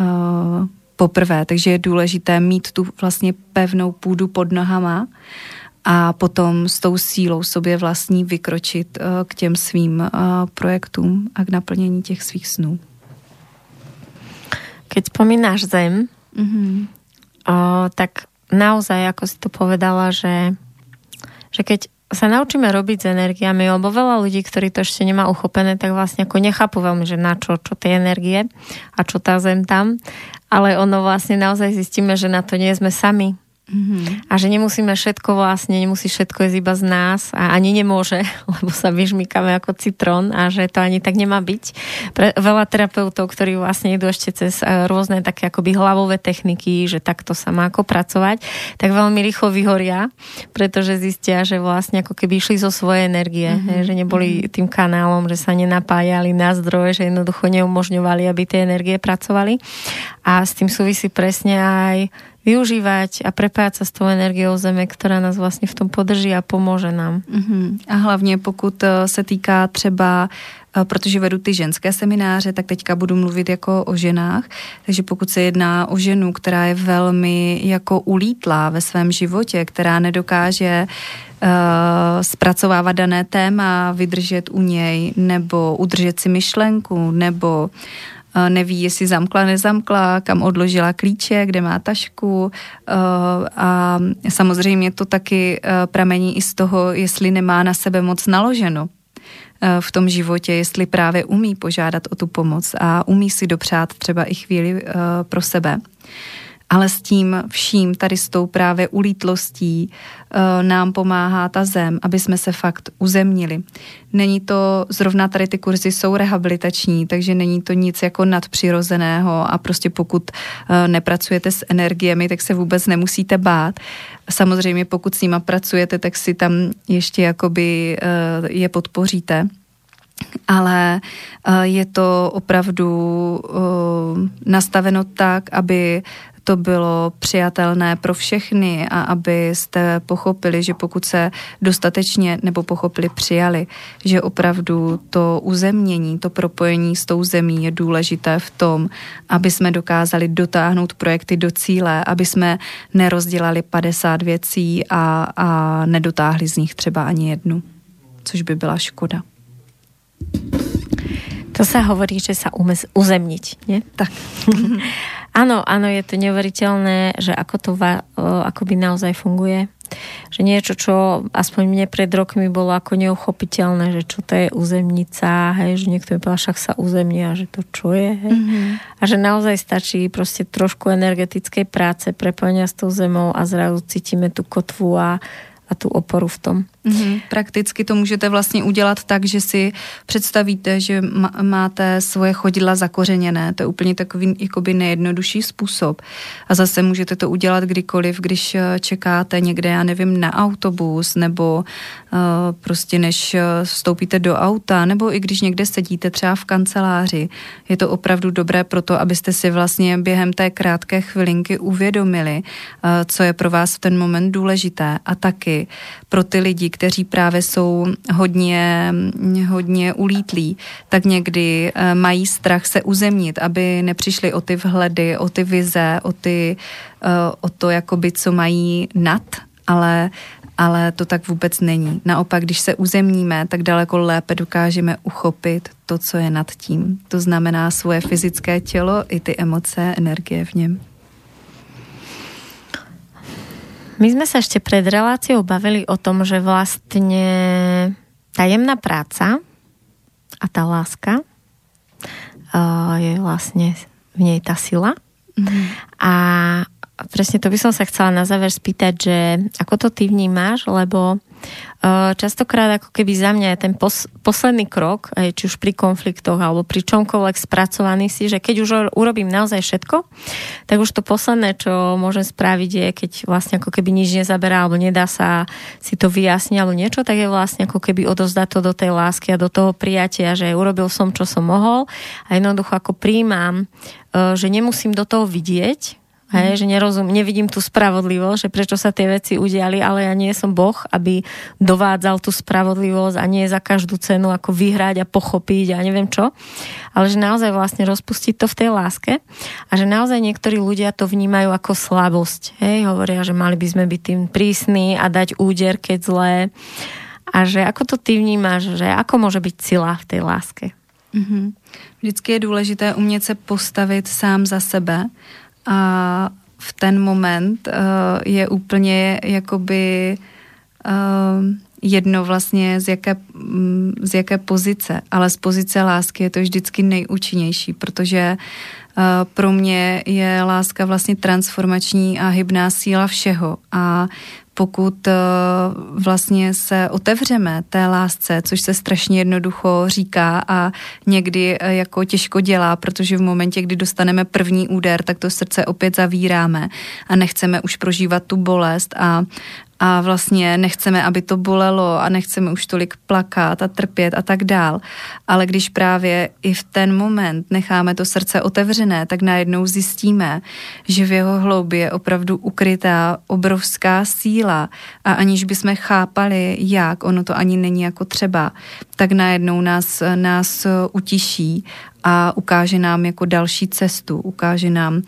uh, poprvé, takže je důležité mít tu vlastně pevnou půdu pod nohama a potom s tou sílou sobě vlastní vykročit uh, k těm svým uh, projektům a k naplnění těch svých snů.
Keď spomínáš zem, mm-hmm. o, tak naozaj, ako si to povedala, že, že keď sa naučíme robiť s energiami, lebo veľa ľudí, ktorí to ešte nemá uchopené, tak vlastne ako nechápu veľmi, že na čo, čo tie energie a čo tá zem tam. Ale ono vlastne naozaj zistíme, že na to nie sme sami. Mm-hmm. A že nemusíme všetko vlastne, nemusí všetko ísť iba z nás a ani nemôže, [laughs] lebo sa vyžmýkame ako citrón a že to ani tak nemá byť. Pre veľa terapeutov, ktorí vlastne idú ešte cez e, rôzne také akoby hlavové techniky, že takto sa má ako pracovať, tak veľmi rýchlo vyhoria, pretože zistia, že vlastne ako keby išli zo svojej energie, mm-hmm. že neboli mhm. tým kanálom, že sa nenapájali na zdroje, že jednoducho neumožňovali, aby tie energie pracovali. A s tým súvisí presne aj využívať a prepájať sa s tou energiou Zeme, která nás vlastně v tom podrží a pomůže nám.
Uh-huh. A hlavně pokud eh, se týká třeba eh, protože vedu ty ženské semináře, tak teďka budu mluvit jako o ženách. Takže pokud se jedná o ženu, která je velmi jako ulítlá ve svém životě, která nedokáže uh, zpracovávat dané téma, vydržet u něj, nebo udržet si myšlenku, nebo neví, jestli zamkla, nezamkla, kam odložila klíče, kde má tašku. A samozřejmě to taky pramení i z toho, jestli nemá na sebe moc naloženo v tom životě, jestli právě umí požádat o tu pomoc a umí si dopřát třeba i chvíli pro sebe ale s tím vším, tady s tou právě ulítlostí uh, nám pomáhá ta zem, aby jsme se fakt uzemnili. Není to, zrovna tady ty kurzy jsou rehabilitační, takže není to nic jako nadpřirozeného a prostě pokud uh, nepracujete s energiemi, tak se vůbec nemusíte bát. Samozřejmě pokud s nima pracujete, tak si tam ještě jakoby uh, je podpoříte ale je to opravdu nastaveno tak, aby to bylo přijatelné pro všechny a abyste pochopili, že pokud se dostatečně nebo pochopili, přijali, že opravdu to uzemnění, to propojení s tou zemí je důležité v tom, aby jsme dokázali dotáhnout projekty do cíle, aby jsme nerozdělali 50 věcí a, a nedotáhli z nich třeba ani jednu, což by byla škoda.
To sa hovorí, že sa umez, uzemniť, nie?
Tak. [laughs]
Áno, áno, je to neuveriteľné, že ako to va, akoby naozaj funguje. Že niečo, čo aspoň mne pred rokmi bolo ako neuchopiteľné, že čo to je uzemnica, hej, že niekto mi povedal, však sa uzemní a že to čo je, hej. Mm-hmm. A že naozaj stačí proste trošku energetickej práce, prepojenia s tou zemou a zrazu cítime tú kotvu a a tu oporu v tom.
Mm-hmm. Prakticky to můžete vlastně udělat tak, že si představíte, že máte svoje chodidla zakořeněné. To je úplně takový jakoby nejjednodušší způsob. A zase můžete to udělat kdykoliv, když eh, čekáte někde, já nevím, na autobus, nebo uh, prostě než eh, vstoupíte do auta, nebo i když někde sedíte třeba v kanceláři. Je to opravdu dobré pro to, abyste si vlastně během té krátké chvilinky uvědomili, uh, co je pro vás v ten moment důležité. A taky pro ty lidi, kteří právě jsou hodně, hodně ulítlí, tak někdy eh, mají strach se uzemnit, aby nepřišli o ty vhledy, o ty vize, o, ty, eh, o to, jakoby, co mají nad, ale ale to tak vůbec není. Naopak, když se uzemníme, tak daleko lépe dokážeme uchopit to, co je nad tím. To znamená svoje fyzické tělo i ty emoce, energie v něm.
My sme sa ešte pred reláciou bavili o tom, že vlastne tajemná práca a tá láska uh, je vlastne v nej tá sila. Mm-hmm. A presne to by som sa chcela na záver spýtať, že ako to ty vnímáš, lebo častokrát ako keby za mňa je ten pos, posledný krok, či už pri konfliktoch alebo pri čomkoľvek spracovaný si, že keď už urobím naozaj všetko, tak už to posledné, čo môžem spraviť je, keď vlastne ako keby nič nezaberá alebo nedá sa si to vyjasniť alebo niečo, tak je vlastne ako keby odozdať to do tej lásky a do toho prijatia, že urobil som, čo som mohol. A jednoducho ako príjmam, že nemusím do toho vidieť, Hej, že nerozum, nevidím tú spravodlivosť, že prečo sa tie veci udiali, ale ja nie som Boh, aby dovádzal tú spravodlivosť a nie za každú cenu ako vyhrať a pochopiť a neviem čo. Ale že naozaj vlastne rozpustiť to v tej láske a že naozaj niektorí ľudia to vnímajú ako slabosť. Hej, hovoria, že mali by sme byť tým prísni a dať úder, keď zlé. A že ako to ty vnímáš, že ako môže byť sila v tej láske?
Mm-hmm. Vždycky je důležité umět se postavit sám za sebe a v ten moment uh, je úplně jakoby uh, jedno vlastně z jaké, um, z jaké pozice, ale z pozice lásky je to vždycky nejúčinnější, protože uh, pro mě je láska vlastně transformační a hybná síla všeho a pokud eh, vlastně se otevřeme té lásce, což se strašně jednoducho říká a někdy eh, jako těžko dělá, protože v momentě, kdy dostaneme první úder, tak to srdce opět zavíráme a nechceme už prožívat tu bolest a, a vlastně nechceme, aby to bolelo a nechceme už tolik plakat a trpět a tak dál. Ale když právě i v ten moment necháme to srdce otevřené, tak najednou zjistíme, že v jeho hloubi je opravdu ukrytá obrovská síla a aniž bychom chápali, jak, ono to ani není jako třeba, tak najednou nás, nás utiší a ukáže nám jako další cestu, ukáže nám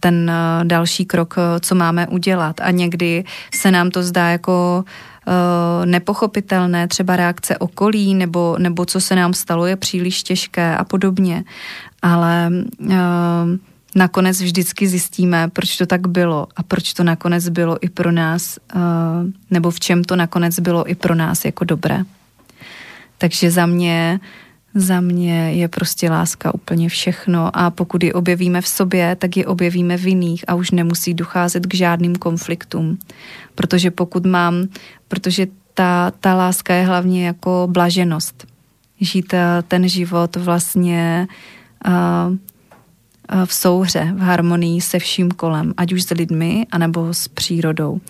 ten eh, další krok, eh, co máme udělat. A někdy se nám to zdá jako nepochopitelné, třeba reakce okolí nebo, nebo co se nám stalo je příliš těžké a podobně. Ale nakonec vždycky zjistíme, proč to tak bylo a proč to nakonec bylo i pro nás, nebo v čem to nakonec bylo i pro nás jako dobré. Takže za mě za mě je prostě láska úplně všechno a pokud ji objevíme v sobě, tak ji objevíme v jiných a už nemusí docházet k žádným konfliktům. Protože pokud mám, protože ta, ta láska je hlavně jako blaženost. Žít eh, ten život vlastně uh, v souhře, v harmonii se vším kolem, ať už s lidmi, anebo s přírodou.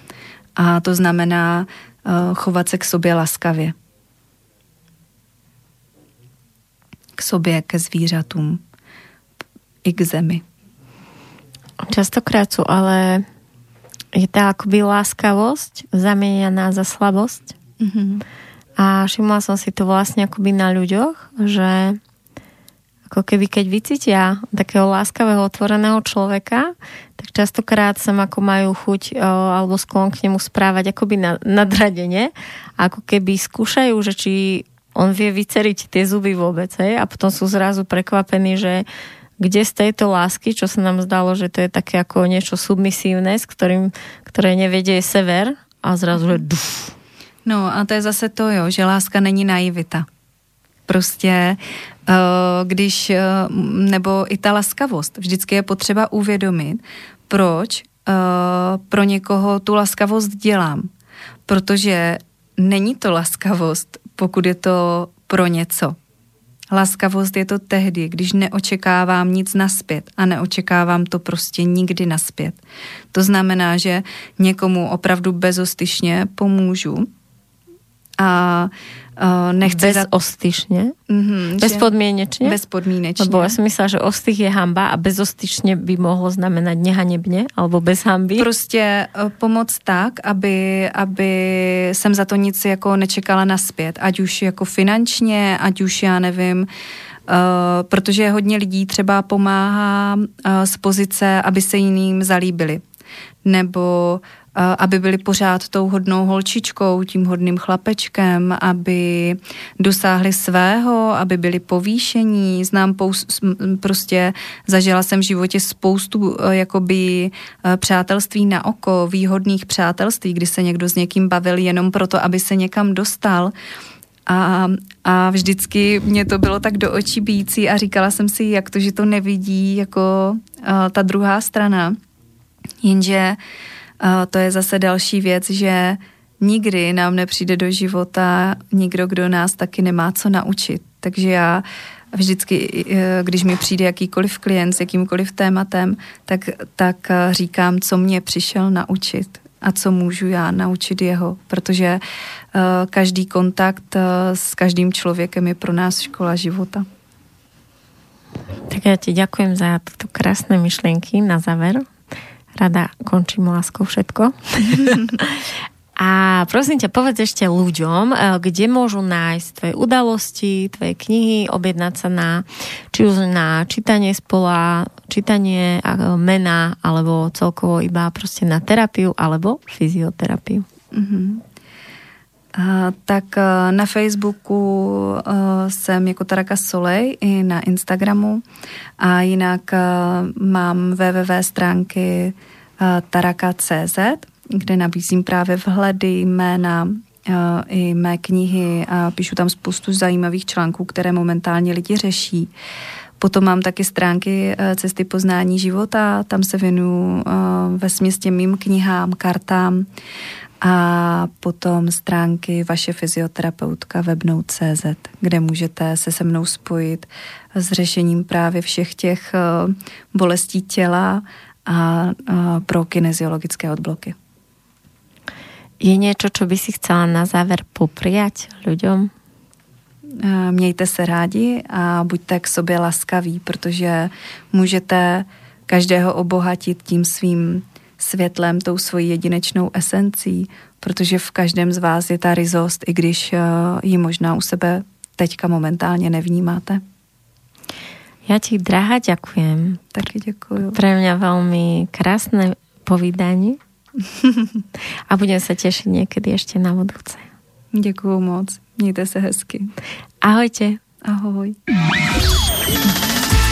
A to znamená uh, chovat se k sobě laskavě. K sobě, ke zvířatům i k zemi.
Častokrát sú ale je tá akoby láskavosť zamieňaná za slabosť. Mm-hmm. A všimla som si to vlastne akoby na ľuďoch, že ako keby keď vycítia takého láskavého, otvoreného človeka, tak častokrát sa ako majú chuť o, alebo sklon k nemu správať akoby na, nadradene. Ako keby skúšajú, že či on vie vyceriť tie zuby vôbec, hej? A potom sú zrazu prekvapení, že kde z tejto lásky, čo sa nám zdalo, že to je také ako niečo submisívne, s ktorým, ktoré nevedie sever a zrazu, že duf.
No a to je zase to, jo, že láska není naivita. Prostě eh, když, eh, nebo i ta laskavost, vždycky je potřeba uvědomit, proč eh, pro někoho tu laskavost dělám. Protože není to laskavost pokud je to pro něco. Laskavost je to tehdy, když neočekávám nic naspět a neočekávám to prostě nikdy naspět. To znamená, že někomu opravdu bezostyšně pomůžu a
Uh, nechce Bezostyšne? Mm-hmm, bezpodmienečne?
Bezpodmienečne.
Lebo ja som myslela, že ostych je hamba a bezostyšne by mohlo znamenať nehanebne alebo bez hamby.
Prostě uh, pomoc tak, aby, aby jsem za to nic jako nečekala naspět. Ať už jako finančně, ať už já nevím, Uh, protože hodně lidí třeba pomáhá uh, z pozice, aby se jiným zalíbili. Nebo aby byli pořád tou hodnou holčičkou, tím hodným chlapečkem, aby dosáhli svého, aby byli povýšení. Znám pous, prostě, zažila jsem v životě spoustu e, jakoby e, přátelství na oko, výhodných přátelství, kdy se někdo s někým bavil jenom proto, aby se někam dostal. A, a vždycky mě to bylo tak do očí bící a říkala jsem si, jak to, že to nevidí jako uh, ta druhá strana. Jenže uh, to je zase další věc, že nikdy nám nepřijde do života nikdo, kdo nás taky nemá co naučit. Takže já vždycky, eh, když mi přijde jakýkoliv klient s jakýmkoliv tématem, tak, tak eh, říkám, co mě přišel naučit a co můžu já naučit jeho, protože uh, každý kontakt s každým člověkem je pro nás škola života.
Tak ja ti ďakujem za tieto krásne myšlienky na záver. Rada končím láskou všetko. [laughs] A prosím ťa, povedz ešte ľuďom, eh, kde môžu nájsť tvoje udalosti, tvoje knihy, objednať sa na, či už na čítanie spola, čítanie mena, alebo celkovo iba proste na terapiu, alebo fyzioterapiu. Mm-hmm.
Uh, tak uh, na Facebooku uh, jsem jako Taraka Solej i na Instagramu. A jinak mám www stránky taraka.cz kde nabízím právě vhledy, jména, eh, i mé knihy a píšu tam spoustu zajímavých článků, které momentálně lidi řeší. Potom mám taky stránky eh, Cesty poznání života, tam se věnuju eh, ve směstě mým knihám, kartám a potom stránky vaše fyzioterapeutka webnout.cz, kde můžete se se mnou spojit s řešením právě všech těch bolestí těla a pro kineziologické odbloky.
Je niečo, čo by si chcela na záver popriať ľuďom?
Eh, mějte se rádi a buďte k sobě laskaví, protože můžete každého obohatit tím svým světlem, tou svojí jedinečnou esencí, protože v každém z vás je ta rizost, i když eh, ji možná u sebe teďka momentálně nevnímáte.
Ja ti, drahá, ďakujem.
Taky děkuju.
Pre mňa veľmi krásne povídanie [laughs] a budem sa tešiť niekedy ešte na budúce.
Děkuju moc. Mějte se hezky.
Ahojte.
Ahoj.